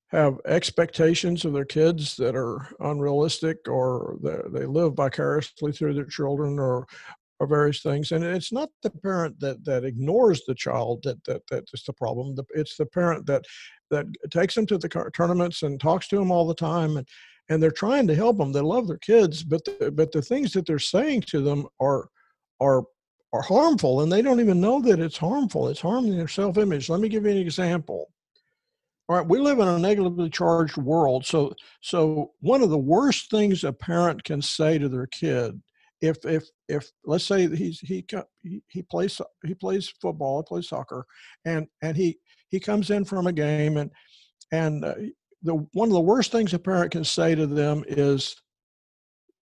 have expectations of their kids that are unrealistic or they live vicariously through their children or or various things. And it's not the parent that that ignores the child that that that's the problem. It's the parent that that takes them to the tournaments and talks to them all the time and and they're trying to help them. They love their kids, but the, but the things that they're saying to them are are are harmful, and they don't even know that it's harmful. It's harming their self image. Let me give you an example. All right, we live in a negatively charged world. So, so one of the worst things a parent can say to their kid if if if let's say he's he he, plays he plays football, he plays soccer, and and he he comes in from a game and and uh, the one of the worst things a parent can say to them is,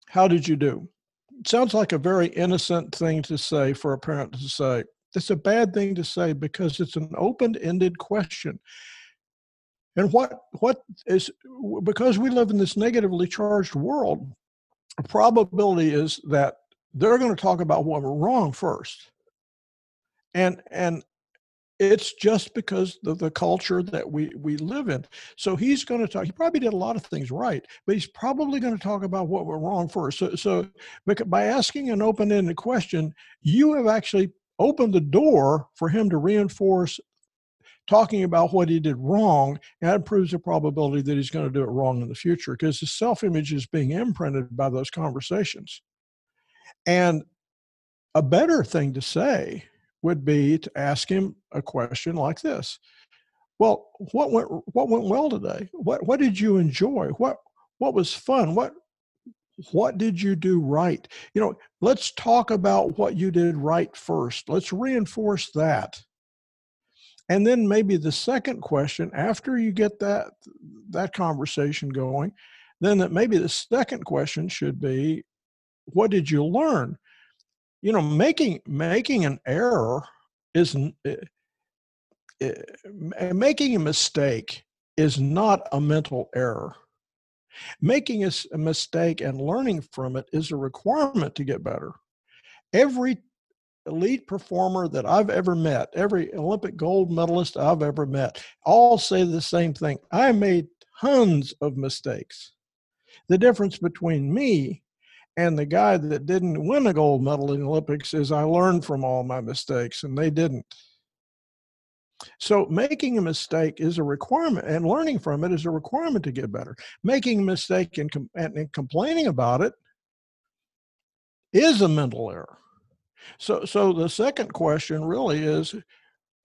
"How did you do?" It sounds like a very innocent thing to say for a parent to say. It's a bad thing to say because it's an open-ended question. And what what is because we live in this negatively charged world, the probability is that they're going to talk about what went wrong first. And and it's just because of the culture that we we live in. So he's going to talk. He probably did a lot of things right, but he's probably going to talk about what went wrong first. So, so by asking an open-ended question, you have actually opened the door for him to reinforce talking about what he did wrong, and that improves the probability that he's going to do it wrong in the future because his self-image is being imprinted by those conversations. And a better thing to say would be to ask him a question like this. Well what went what went well today? What what did you enjoy? What what was fun? What what did you do right? You know let's talk about what you did right first. Let's reinforce that. And then maybe the second question after you get that that conversation going then that maybe the second question should be what did you learn you know making making an error isn't uh, uh, making a mistake is not a mental error making a, a mistake and learning from it is a requirement to get better every elite performer that I've ever met, every Olympic gold medalist I've ever met, all say the same thing. I made tons of mistakes. The difference between me and the guy that didn't win a gold medal in the Olympics is I learned from all my mistakes and they didn't. So making a mistake is a requirement and learning from it is a requirement to get better. Making a mistake and, com- and complaining about it is a mental error. So, so the second question really is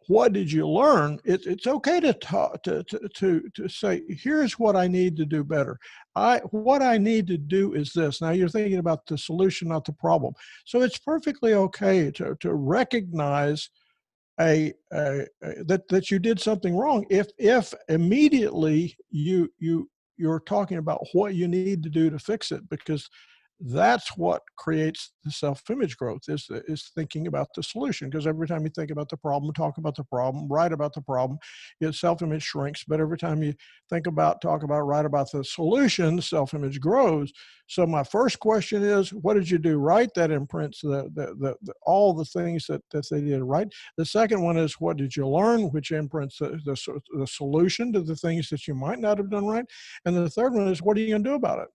what did you learn? It, it's okay to, talk, to, to, to, to say, here's what I need to do better. I, what I need to do is this. Now you're thinking about the solution, not the problem. So it's perfectly okay to, to recognize a, a, a that, that you did something wrong. If, if immediately you, you, you're talking about what you need to do to fix it because that's what creates the self-image growth is is thinking about the solution because every time you think about the problem talk about the problem write about the problem your self-image shrinks. But every time you think about talk about write about the solution self-image grows. So my first question is what did you do right that imprints the, the, the, the all the things that, that they did right? The second one is what did you learn which imprints the, the, the solution to the things that you might not have done right? And the third one is what are you going to do about it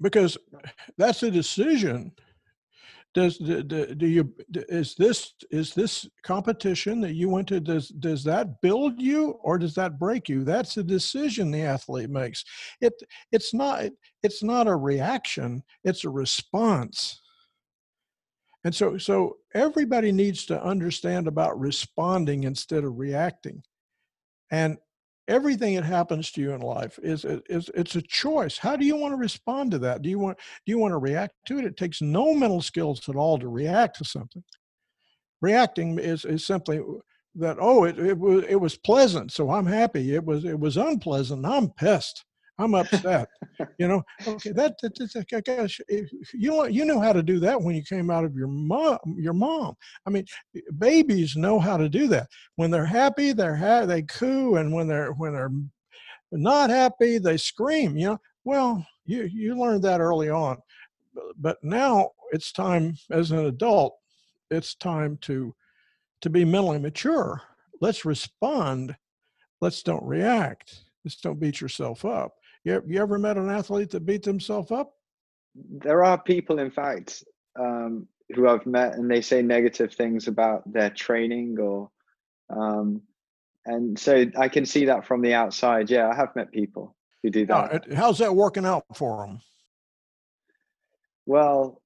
because that's a decision. Does do, do you is this is this competition that you went to does does that build you or does that break you? That's a decision the athlete makes. It it's not it's not a reaction it's a response. And so so everybody needs to understand about responding instead of reacting. And everything that happens to you in life is, is it's a choice. How do you want to respond to that? Do you want do you want to react to it? It takes no mental skills at all to react to something. Reacting is, is simply that oh it, it was it was pleasant so i'm happy. It was it was unpleasant. I'm pissed I'm upset. you know, okay, that, that, that guess you know you know how to do that when you came out of your mom. Your mom. I mean, babies know how to do that. When they're happy, they're ha- they coo, and when they're when they're not happy, they scream. You know, well, you you learned that early on, but now it's time as an adult. It's time to to be mentally mature. Let's respond. Let's don't react. Let's don't beat yourself up. You, you ever met an athlete that beat themselves up? There are people, in fact, um, who I've met, and they say negative things about their training, or um, and so I can see that from the outside. Yeah, I have met people who do that. how's that working out for them? Well,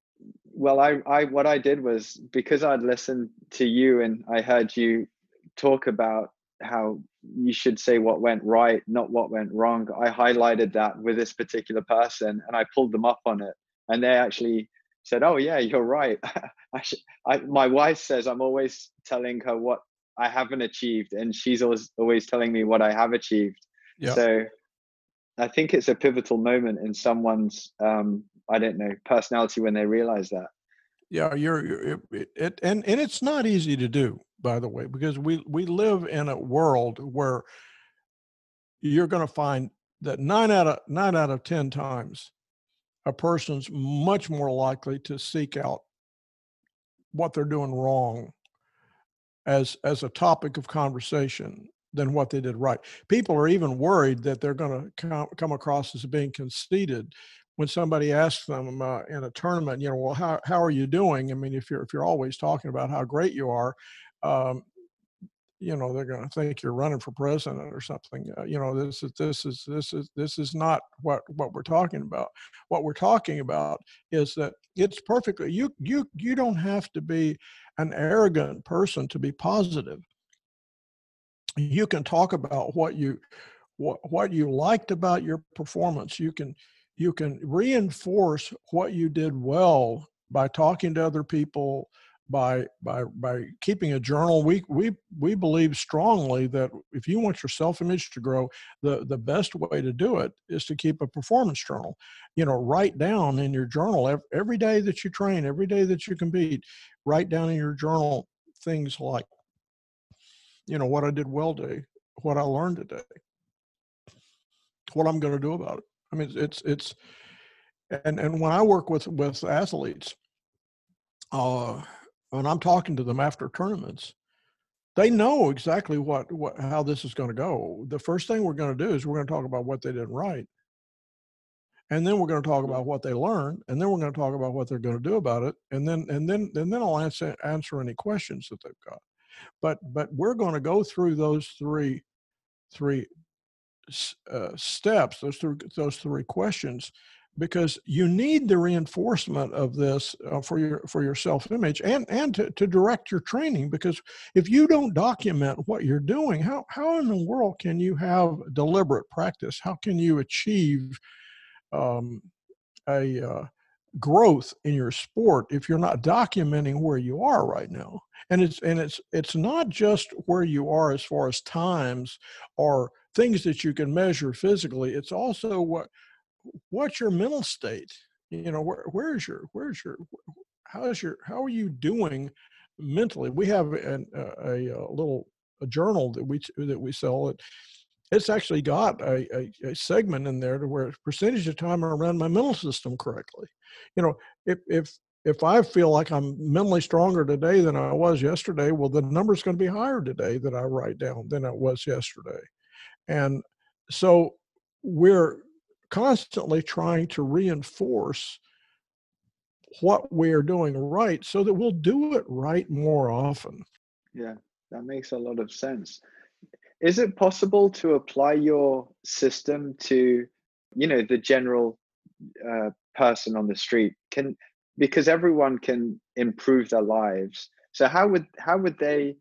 well, I, I, what I did was because I'd listened to you and I heard you talk about how you should say what went right, not what went wrong. I highlighted that with this particular person and I pulled them up on it. And they actually said, Oh, yeah, you're right. I should, I, my wife says I'm always telling her what I haven't achieved, and she's always, always telling me what I have achieved. Yep. So I think it's a pivotal moment in someone's, um, I don't know, personality when they realize that. Yeah, you're, you're it, it, and and it's not easy to do by the way, because we we live in a world where you're going to find that nine out of nine out of ten times a person's much more likely to seek out what they're doing wrong as as a topic of conversation than what they did right. People are even worried that they're going to come, come across as being conceited when somebody asks them uh, in a tournament, you know, well, how how are you doing? I mean, if you're if you're always talking about how great you are, um, you know, they're going to think you're running for president or something. Uh, you know, this is this is this is this is not what what we're talking about. What we're talking about is that it's perfectly you you you don't have to be an arrogant person to be positive you can talk about what you what what you liked about your performance you can you can reinforce what you did well by talking to other people by by by keeping a journal we we we believe strongly that if you want your self image to grow the the best way to do it is to keep a performance journal you know write down in your journal every, every day that you train every day that you compete write down in your journal things like you know what I did well today, what I learned today, what I'm going to do about it. I mean, it's it's and and when I work with with athletes, uh, when I'm talking to them after tournaments, they know exactly what what how this is going to go. The first thing we're going to do is we're going to talk about what they did right. And then we're going to talk about what they learned, and then we're going to talk about what they're going to do about it, and then and then and then I'll answer answer any questions that they've got but but we're going to go through those three three uh, steps those three those three questions because you need the reinforcement of this uh, for your for your self image and and to, to direct your training because if you don't document what you're doing how how in the world can you have deliberate practice? How can you achieve um, a uh, growth in your sport if you're not documenting where you are right now? And it's and it's it's not just where you are as far as times or things that you can measure physically it's also what what's your mental state you know where where's your where's your how's your how are you doing mentally we have an, a, a, little a journal that we that we sell it it's actually got a, a, a, segment in there to where percentage of time I run my mental system correctly. You know, if if if I feel like I'm mentally stronger today than I was yesterday, well, the number's going to be higher today that I write down than it was yesterday. And so we're constantly trying to reinforce what we're doing right so that we'll do it right more often. Yeah, that makes a lot of sense. Is it possible to apply your system to, you know, the general uh, person on the street? Can because everyone can improve their lives. So how would how would they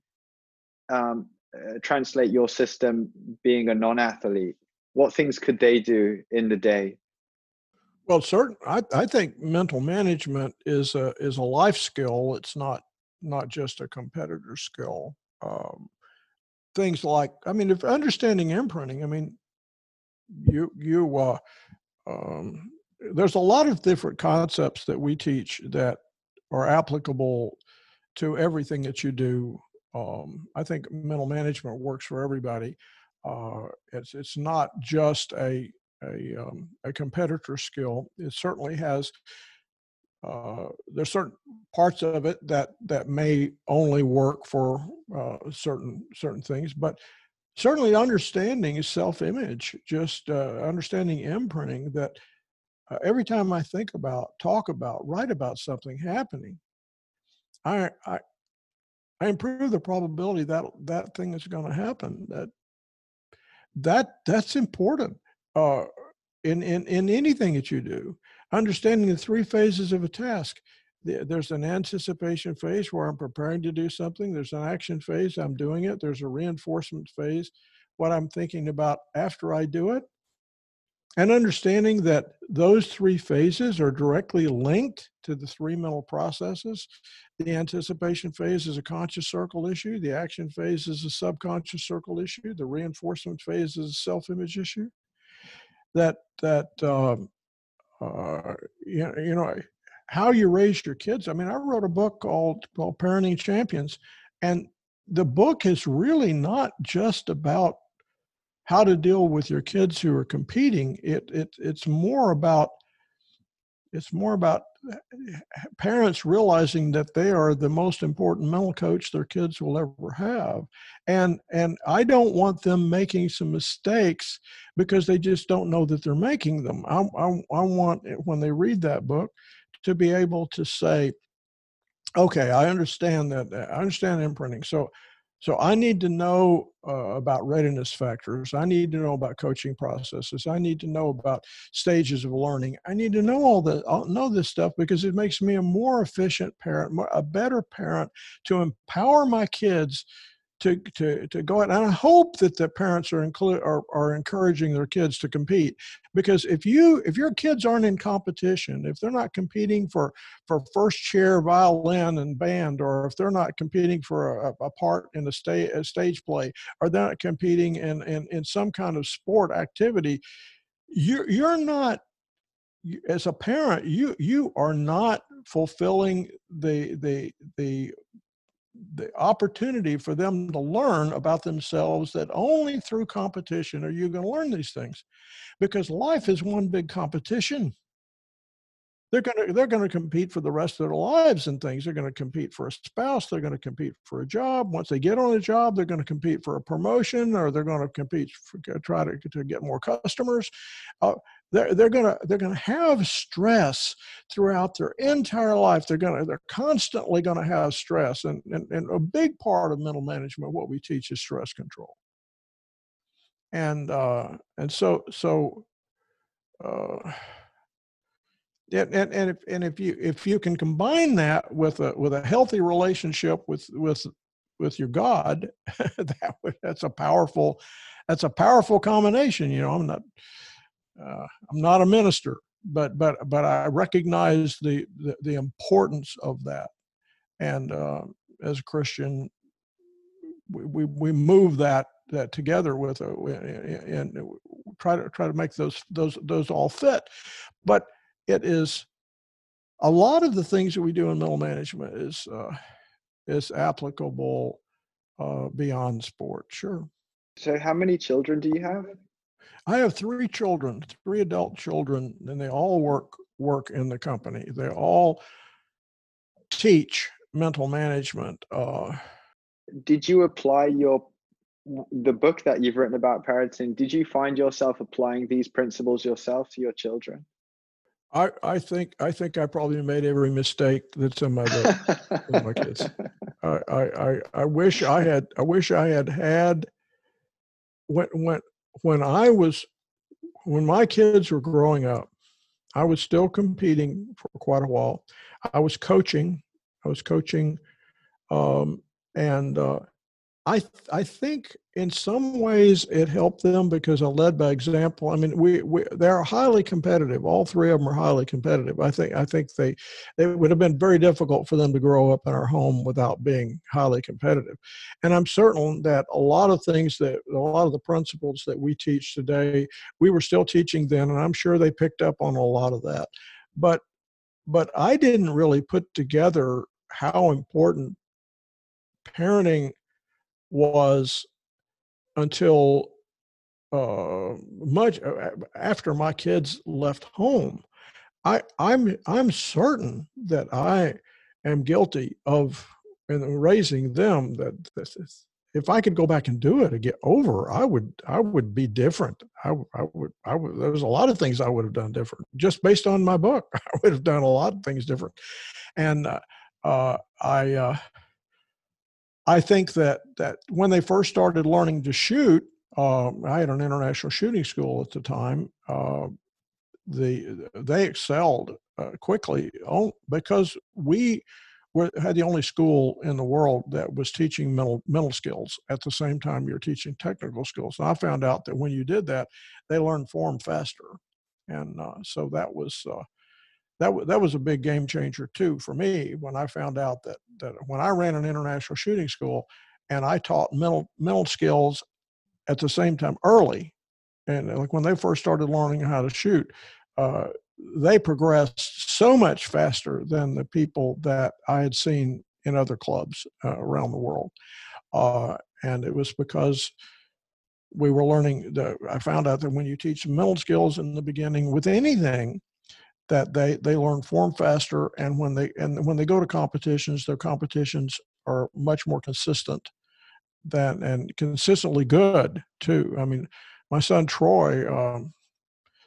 um, uh, translate your system being a non-athlete? What things could they do in the day? Well, certain. I, I think mental management is a is a life skill. It's not not just a competitor skill. Um, things like, I mean, if understanding imprinting. I mean, you you uh, um, there's a lot of different concepts that we teach that are applicable to everything that you do. Um, I think mental management works for everybody. Uh, it's it's not just a a, um, a competitor skill. It certainly has. Uh, there's certain parts of it that that may only work for uh, certain certain things, but certainly understanding self-image, just uh, understanding imprinting that uh, every time I think about, talk about, write about something happening, I, I, I improve the probability that that thing is going to happen. That that that's important uh, in in in anything that you do. Understanding the three phases of a task. There's an anticipation phase where I'm preparing to do something. There's an action phase. I'm doing it. There's a reinforcement phase. What I'm thinking about after I do it, and understanding that those three phases are directly linked to the three mental processes. The anticipation phase is a conscious circle issue, the action phase is a subconscious circle issue, the reinforcement phase is a self image issue. That, that, um, uh, you, know, you know, how you raise your kids. I mean, I wrote a book called, called Parenting Champions, and the book is really not just about how to deal with your kids who are competing. It, it it's more about it's more about uh, parents realizing that they are the most important mental coach their kids will ever have and and i don't want them making some mistakes because they just don't know that they're making them i, I, I want when they read that book to be able to say okay i understand that i understand imprinting so so I need to know uh, about readiness factors. I need to know about coaching processes. I need to know about stages of learning. I need to know all the I'll know this stuff because it makes me a more efficient parent, a better parent to empower my kids to to to go out and I hope that the parents are include are, are encouraging their kids to compete because if you if your kids aren't in competition if they're not competing for for first chair violin and band or if they're not competing for a, a part in a stage a stage play or they're not competing in, in in some kind of sport activity you're you're not as a parent you you are not fulfilling the the the the opportunity for them to learn about themselves that only through competition are you going to learn these things. Because life is one big competition. They're going to they're going to compete for the rest of their lives and things. They're going to compete for a spouse. They're going to compete for a job. Once they get on a job they're going to compete for a promotion or they're going to compete for, try to, to get more customers. Uh, they're, they're going to they're going to have stress throughout their entire life they're going to they're constantly going to have stress and, and and a big part of mental management what we teach is stress control and uh and so so uh and, and, and if and if you if you can combine that with a with a healthy relationship with with with your God, that that's a powerful that's a powerful combination. You know, I'm not uh, I'm not a minister, but but but I recognize the the, the importance of that, and uh, as a Christian, we, we we move that that together with a and try to try to make those those those all fit, but it is a lot of the things that we do in mental management is uh, is applicable uh, beyond sport. Sure. So, how many children do you have? I have three children, three adult children, and they all work work in the company. They all teach mental management. Uh, did you apply your the book that you've written about parenting? Did you find yourself applying these principles yourself to your children? I, I think I think I probably made every mistake that's in my book my kids. I, I, I wish I had I wish I had had when when when I was when my kids were growing up, I was still competing for quite a while. I was coaching. I was coaching, um, and uh, I th- I think in some ways it helped them because I led by example. I mean, we, we they're highly competitive. All three of them are highly competitive. I think I think they it would have been very difficult for them to grow up in our home without being highly competitive. And I'm certain that a lot of things that a lot of the principles that we teach today, we were still teaching then, and I'm sure they picked up on a lot of that. But but I didn't really put together how important parenting was until uh, much uh, after my kids left home. I, I'm I'm certain that I am guilty of in raising them. That this is, if I could go back and do it and get over, I would I would be different. I, I would I would. There was a lot of things I would have done different just based on my book. I would have done a lot of things different, and uh, uh, I uh, I think that that when they first started learning to shoot, uh, I had an international shooting school at the time. Uh, the they excelled uh, quickly because we were, had the only school in the world that was teaching mental mental skills at the same time you're teaching technical skills. And I found out that when you did that, they learned form faster, and uh, so that was uh, that that was a big game changer too for me when I found out that that when I ran an international shooting school and I taught mental mental skills at the same time early, and like when they first started learning how to shoot, uh, they progressed so much faster than the people that I had seen in other clubs uh, around the world, uh, and it was because we were learning. The, I found out that when you teach mental skills in the beginning with anything, that they they learn form faster, and when they and when they go to competitions, their competitions are much more consistent than and consistently good too. I mean, my son Troy, um,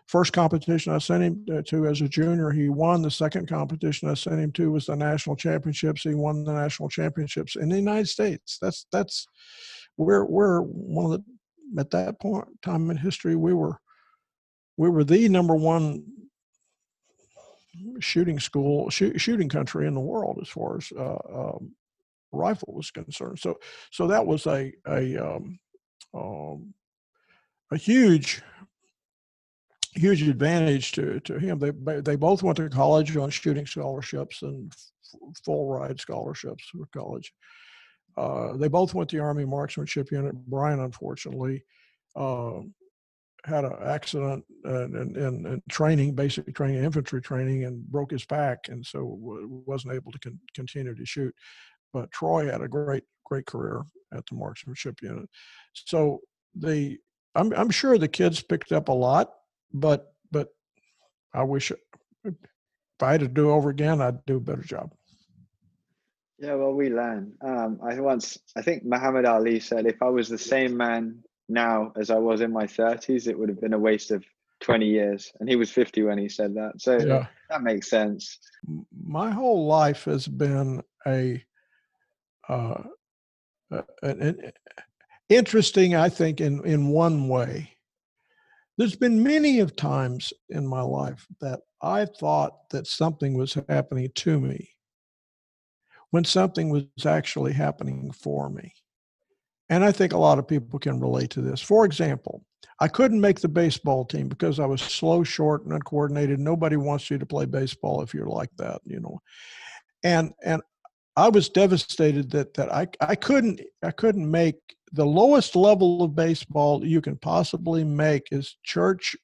first competition I sent him uh, to as a junior, he won. The second competition I sent him to was the national championships. He won the national championships in the United States. That's that's we're we're one of the at that point time in history we were we were the number one shooting school shoot, shooting country in the world as far as uh, um, rifle was concerned. So so that was a a um, um, a huge huge advantage to to him. They they both went to college on shooting scholarships and f- full ride scholarships for college. Uh, they both went to the Army Marksmanship Unit. Brian, unfortunately, uh, had an accident and, in training, basic training, infantry training, and broke his back, and so wasn't able to con- continue to shoot. But Troy had a great, great career at the Marksmanship Unit. So the I'm I'm sure the kids picked up a lot, but but I wish if I had to do over again, I'd do a better job. Yeah, well, we learn. Um, I once, I think Muhammad Ali said, if I was the same man now as I was in my 30s, it would have been a waste of 20 years. And he was 50 when he said that. So yeah. that makes sense. My whole life has been a, uh, an, an interesting, I think, in, in one way. There's been many of times in my life that I thought that something was happening to me when something was actually happening for me. And I think a lot of people can relate to this. For example, I couldn't make the baseball team because I was slow, short, and uncoordinated. Nobody wants you to play baseball if you're like that, you know. And and I was devastated that that I I couldn't I couldn't make the lowest level of baseball you can possibly make is church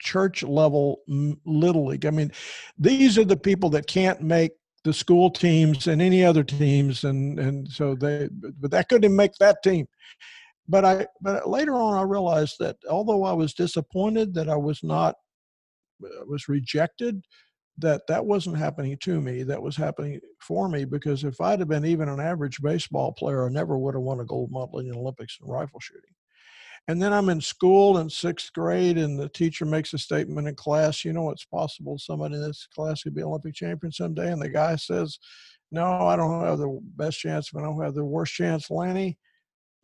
church level little league. I mean, these are the people that can't make the school teams and any other teams, and and so they, but that couldn't make that team. But I, but later on, I realized that although I was disappointed that I was not, uh, was rejected, that that wasn't happening to me. That was happening for me because if I'd have been even an average baseball player, I never would have won a gold medal in the Olympics in rifle shooting. And then I'm in school in sixth grade, and the teacher makes a statement in class. You know, it's possible somebody in this class could be Olympic champion someday. And the guy says, "No, I don't have the best chance, but I don't have the worst chance, Lanny."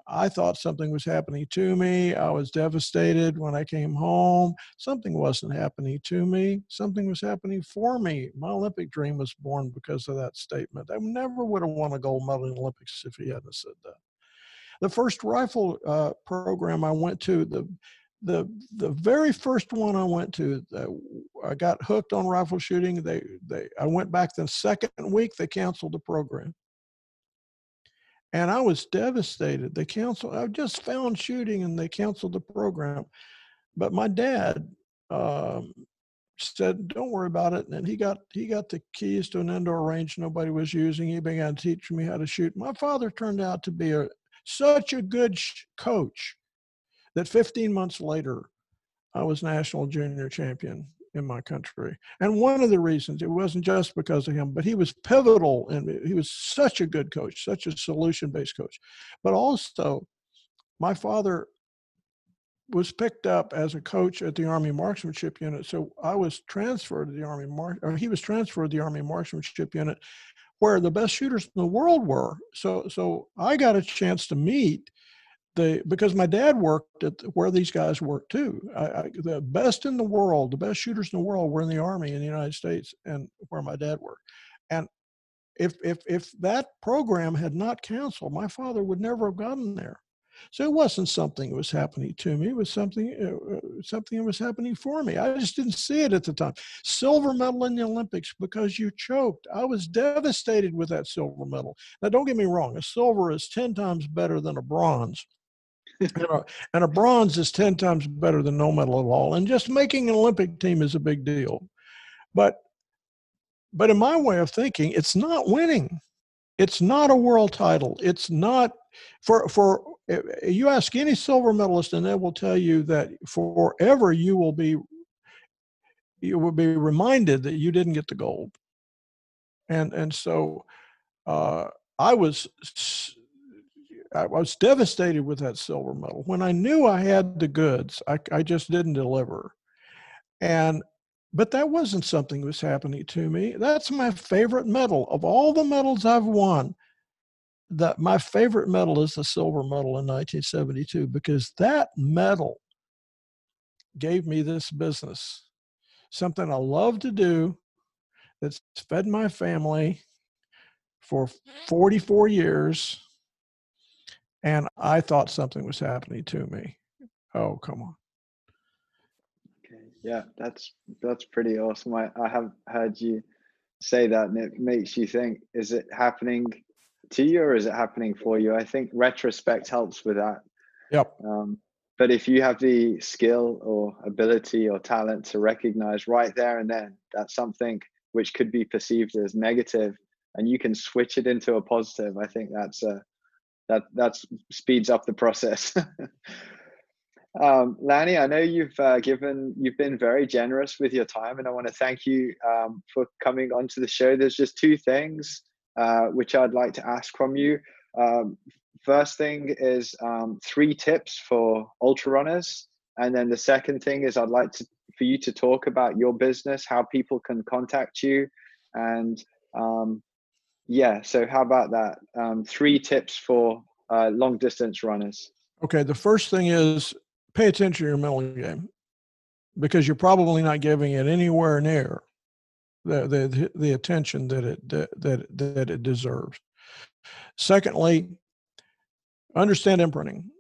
I thought something was happening to me. I was devastated when I came home. Something wasn't happening to me. Something was happening for me. My Olympic dream was born because of that statement. I never would have won a gold medal in the Olympics if he hadn't said that the first rifle uh, program I went to, the the the very first one I went to, I got hooked on rifle shooting. They they I went back the second week. They canceled the program, and I was devastated. They canceled. I just found shooting, and they canceled the program. But my dad um, said, "Don't worry about it." And he got he got the keys to an indoor range nobody was using. He began to teach me how to shoot. My father turned out to be a such a good coach that 15 months later, I was national junior champion in my country. And one of the reasons, it wasn't just because of him, but he was pivotal and he was such a good coach, such a solution based coach. But also, my father was picked up as a coach at the Army Marksmanship Unit. So I was transferred to the Army Mar- or he was transferred to the Army Marksmanship Unit where the best shooters in the world were. So so I got a chance to meet the because my dad worked at where these guys worked too. I, I, the best in the world, the best shooters in the world were in the army in the United States and where my dad worked. And if if if that program had not canceled, my father would never have gotten there. So it wasn't something that was happening to me. It was something uh, uh, something that was happening for me. I just didn't see it at the time. Silver medal in the Olympics because you choked. I was devastated with that silver medal. Now, don't get me wrong. A silver is ten times better than a bronze. and, a, and a bronze is 10 times better than no medal at all. And just making an Olympic team is a big deal. But but in my way of thinking, it's not winning. It's not a world title. It's not for for you ask any silver medalist, and they will tell you that forever you will be you would be reminded that you didn't get the gold. And and so uh, I was I was devastated with that silver medal. When I knew I had the goods, I, I just didn't deliver. And but that wasn't something that was happening to me. That's my favorite medal of all the medals I've won. That my favorite medal is the silver medal in 1972 because that medal gave me this business, something I love to do, that's fed my family for 44 years and I thought something was happening to me. Oh, come on. Okay. Yeah, that's that's pretty awesome. I, I have heard you say that and it makes you think, is it happening to you or is it happening for you? I think retrospect helps with that. Yep. Um, but if you have the skill or ability or talent to recognize right there and then that something which could be perceived as negative and you can switch it into a positive, I think that's a that that speeds up the process. um, Lanny, I know you've uh, given you've been very generous with your time, and I want to thank you um, for coming onto the show. There's just two things uh, which I'd like to ask from you. Um, first thing is um, three tips for ultra runners, and then the second thing is I'd like to for you to talk about your business, how people can contact you, and um, yeah. So how about that? Um, three tips for uh, long distance runners. Okay. The first thing is pay attention to your mental game because you're probably not giving it anywhere near the the, the attention that it that that it deserves. Secondly, understand imprinting.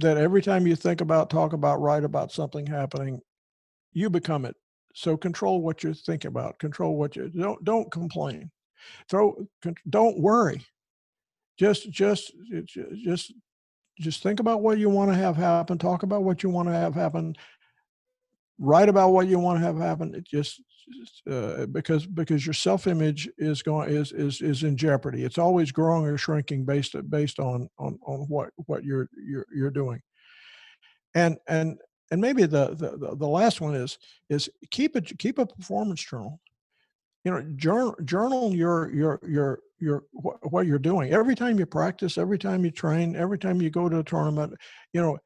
That every time you think about, talk about, write about something happening, you become it. So control what you're thinking about. Control what you don't don't complain throw don't worry just just just just think about what you want to have happen talk about what you want to have happen write about what you want to have happen it just uh, because because your self image is going is is is in jeopardy. It's always growing or shrinking based based on on on what what you're you're you're doing. And and and maybe the the the last one is is keep it keep a performance journal. You know journal journal your your your your what you're doing. Every time you practice every time you train every time you go to a tournament you know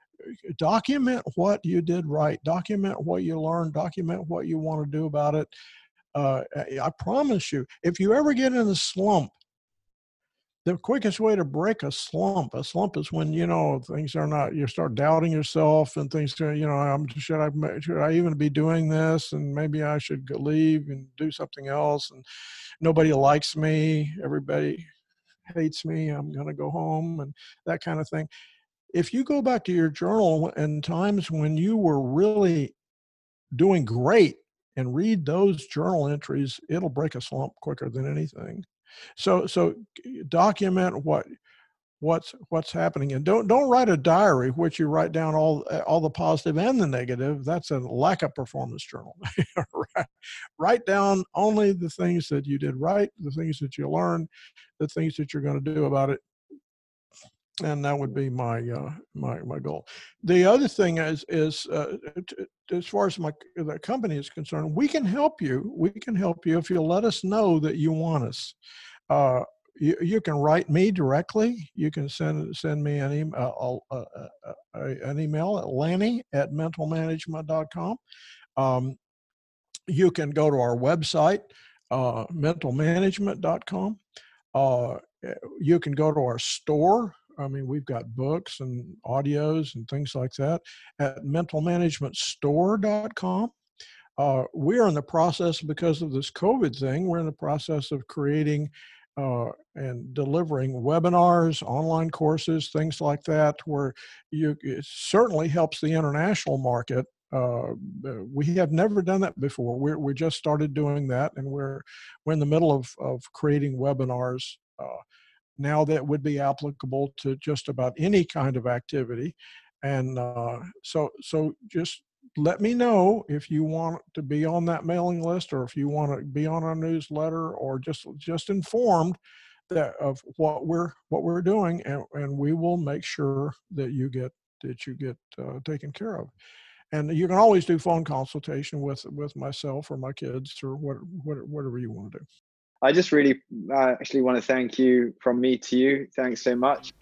document what you did right document what you learned document what you want to do about it. Uh, i promise you if you ever get in a slump the quickest way to break a slump a slump is when you know things are not you start doubting yourself and things you know I'm, should i should i even be doing this? And maybe i should leave and do something else. And nobody likes me. Everybody hates me. I'm going to go home and that kind of thing if you go back to your journal and times when you were really doing great and read those journal entries it'll break a slump quicker than anything. So so document what what's what's happening and don't don't write a diary which you write down all eh, all the positive and the negative that's a lack of performance journal. Write down only the things that you did right the things that you learned the things that you're going to do about it and that would be my uh, my my goal. The other thing is is uh, t- as far as my the company is concerned, we can help you. We can help you if you let us know that you want us. Uh, you, you can write me directly. You can send send me an email uh, uh, uh, an email at lanny at mentalmanagement.com. Um, you can go to our website, uh, mentalmanagement.com. Uh, you can go to our store, I mean, we've got books and audios and things like that at mentalmanagementstore.com. Uh, we're in the process because of this COVID thing. We're in the process of creating uh, and delivering webinars, online courses, things like that, where you it certainly helps the international market. Uh, we have never done that before. We're, we just started doing that, and we're we're in the middle of of creating webinars uh, now that would be applicable to just about any kind of activity. And uh, so, so just let me know if you want to be on that mailing list or if you want to be on our newsletter or just just informed that of what we're what we're doing and, and we will make sure that you get that you get uh, taken care of and you can always do phone consultation with with myself or my kids or what, what whatever you want to do. I just really uh, actually want to thank you from me to you. Thanks so much.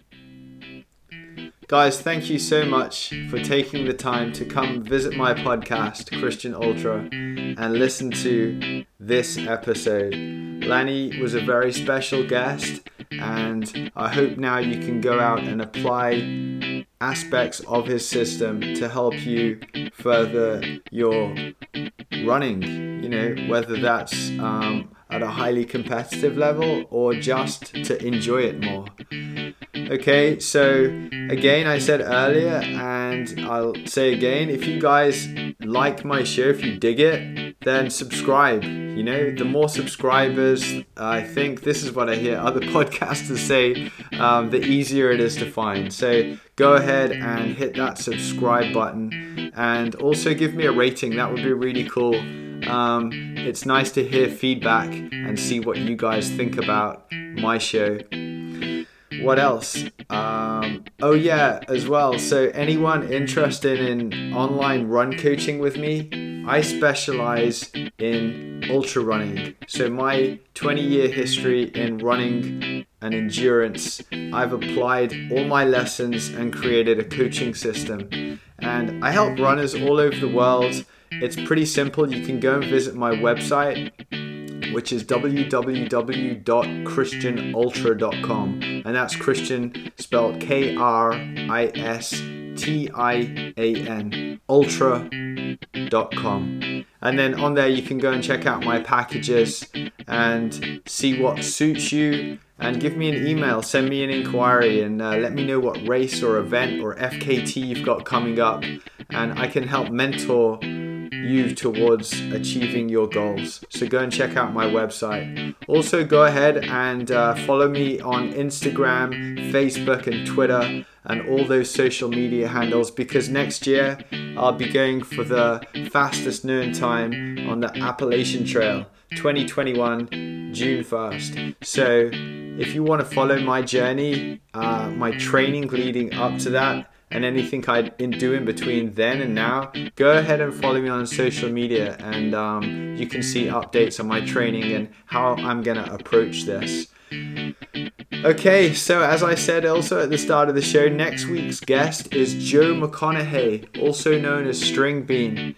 Guys, thank you so much for taking the time to come visit my podcast, Kristian Ultra, and listen to this episode. Lanny was a very special guest, and I hope now you can go out and apply aspects of his system to help you further your running. You know, whether that's um, at a highly competitive level or just to enjoy it more. Okay, so again, I said earlier, and I'll say again if you guys like my show, if you dig it, then subscribe. You know, the more subscribers, I think this is what I hear other podcasters say, um, the easier it is to find. So go ahead and hit that subscribe button and also give me a rating. That would be really cool. Um, it's nice to hear feedback and see what you guys think about my show what else? Um, oh yeah, as well. So anyone interested in online run coaching with me, I specialize in ultra running. So my 20 year history in running and endurance, I've applied all my lessons and created a coaching system. And I help runners all over the world. It's pretty simple. You can go and visit my website which is www.kristianultra.com. And that's Kristian spelled K R I S T I A N, ultra.com. And then on there, you can go and check out my packages and see what suits you. And give me an email, send me an inquiry, and uh, let me know what race or event or FKT you've got coming up. And I can help mentor you towards achieving your goals. So go and check out my website. Also, go ahead and uh, follow me on Instagram, Facebook, and Twitter, and all those social media handles because next year I'll be going for the fastest known time on the Appalachian Trail 2021, June 1st. So if you want to follow my journey, uh, my training leading up to that, and anything I'd been doing between then and now, go ahead and follow me on social media and um, you can see updates on my training and how I'm going to approach this. Okay, so as I said also at the start of the show, next week's guest is Joe McConaughy, also known as String Bean.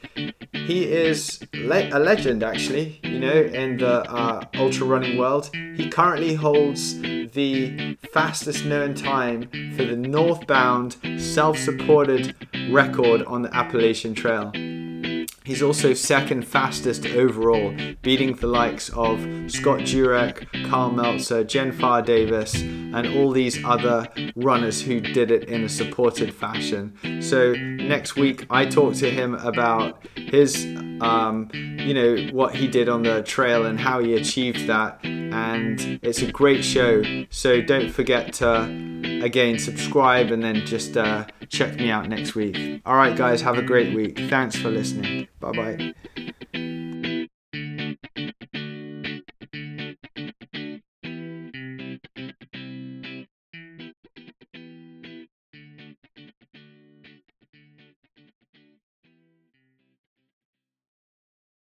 He is le- a legend, actually, you know, in the uh, ultra running world. He currently holds the fastest known time for the northbound self supported record on the Appalachian Trail. He's also second fastest overall, beating the likes of Scott Jurek, Karl Meltzer, Jen Pharr Davis, and all these other runners who did it in a supported fashion. So next week, I talk to him about his, um, you know, what he did on the trail and how he achieved that. And it's a great show. So don't forget to, again, subscribe and then just uh, check me out next week. All right, guys, have a great week. Thanks for listening. Bye bye.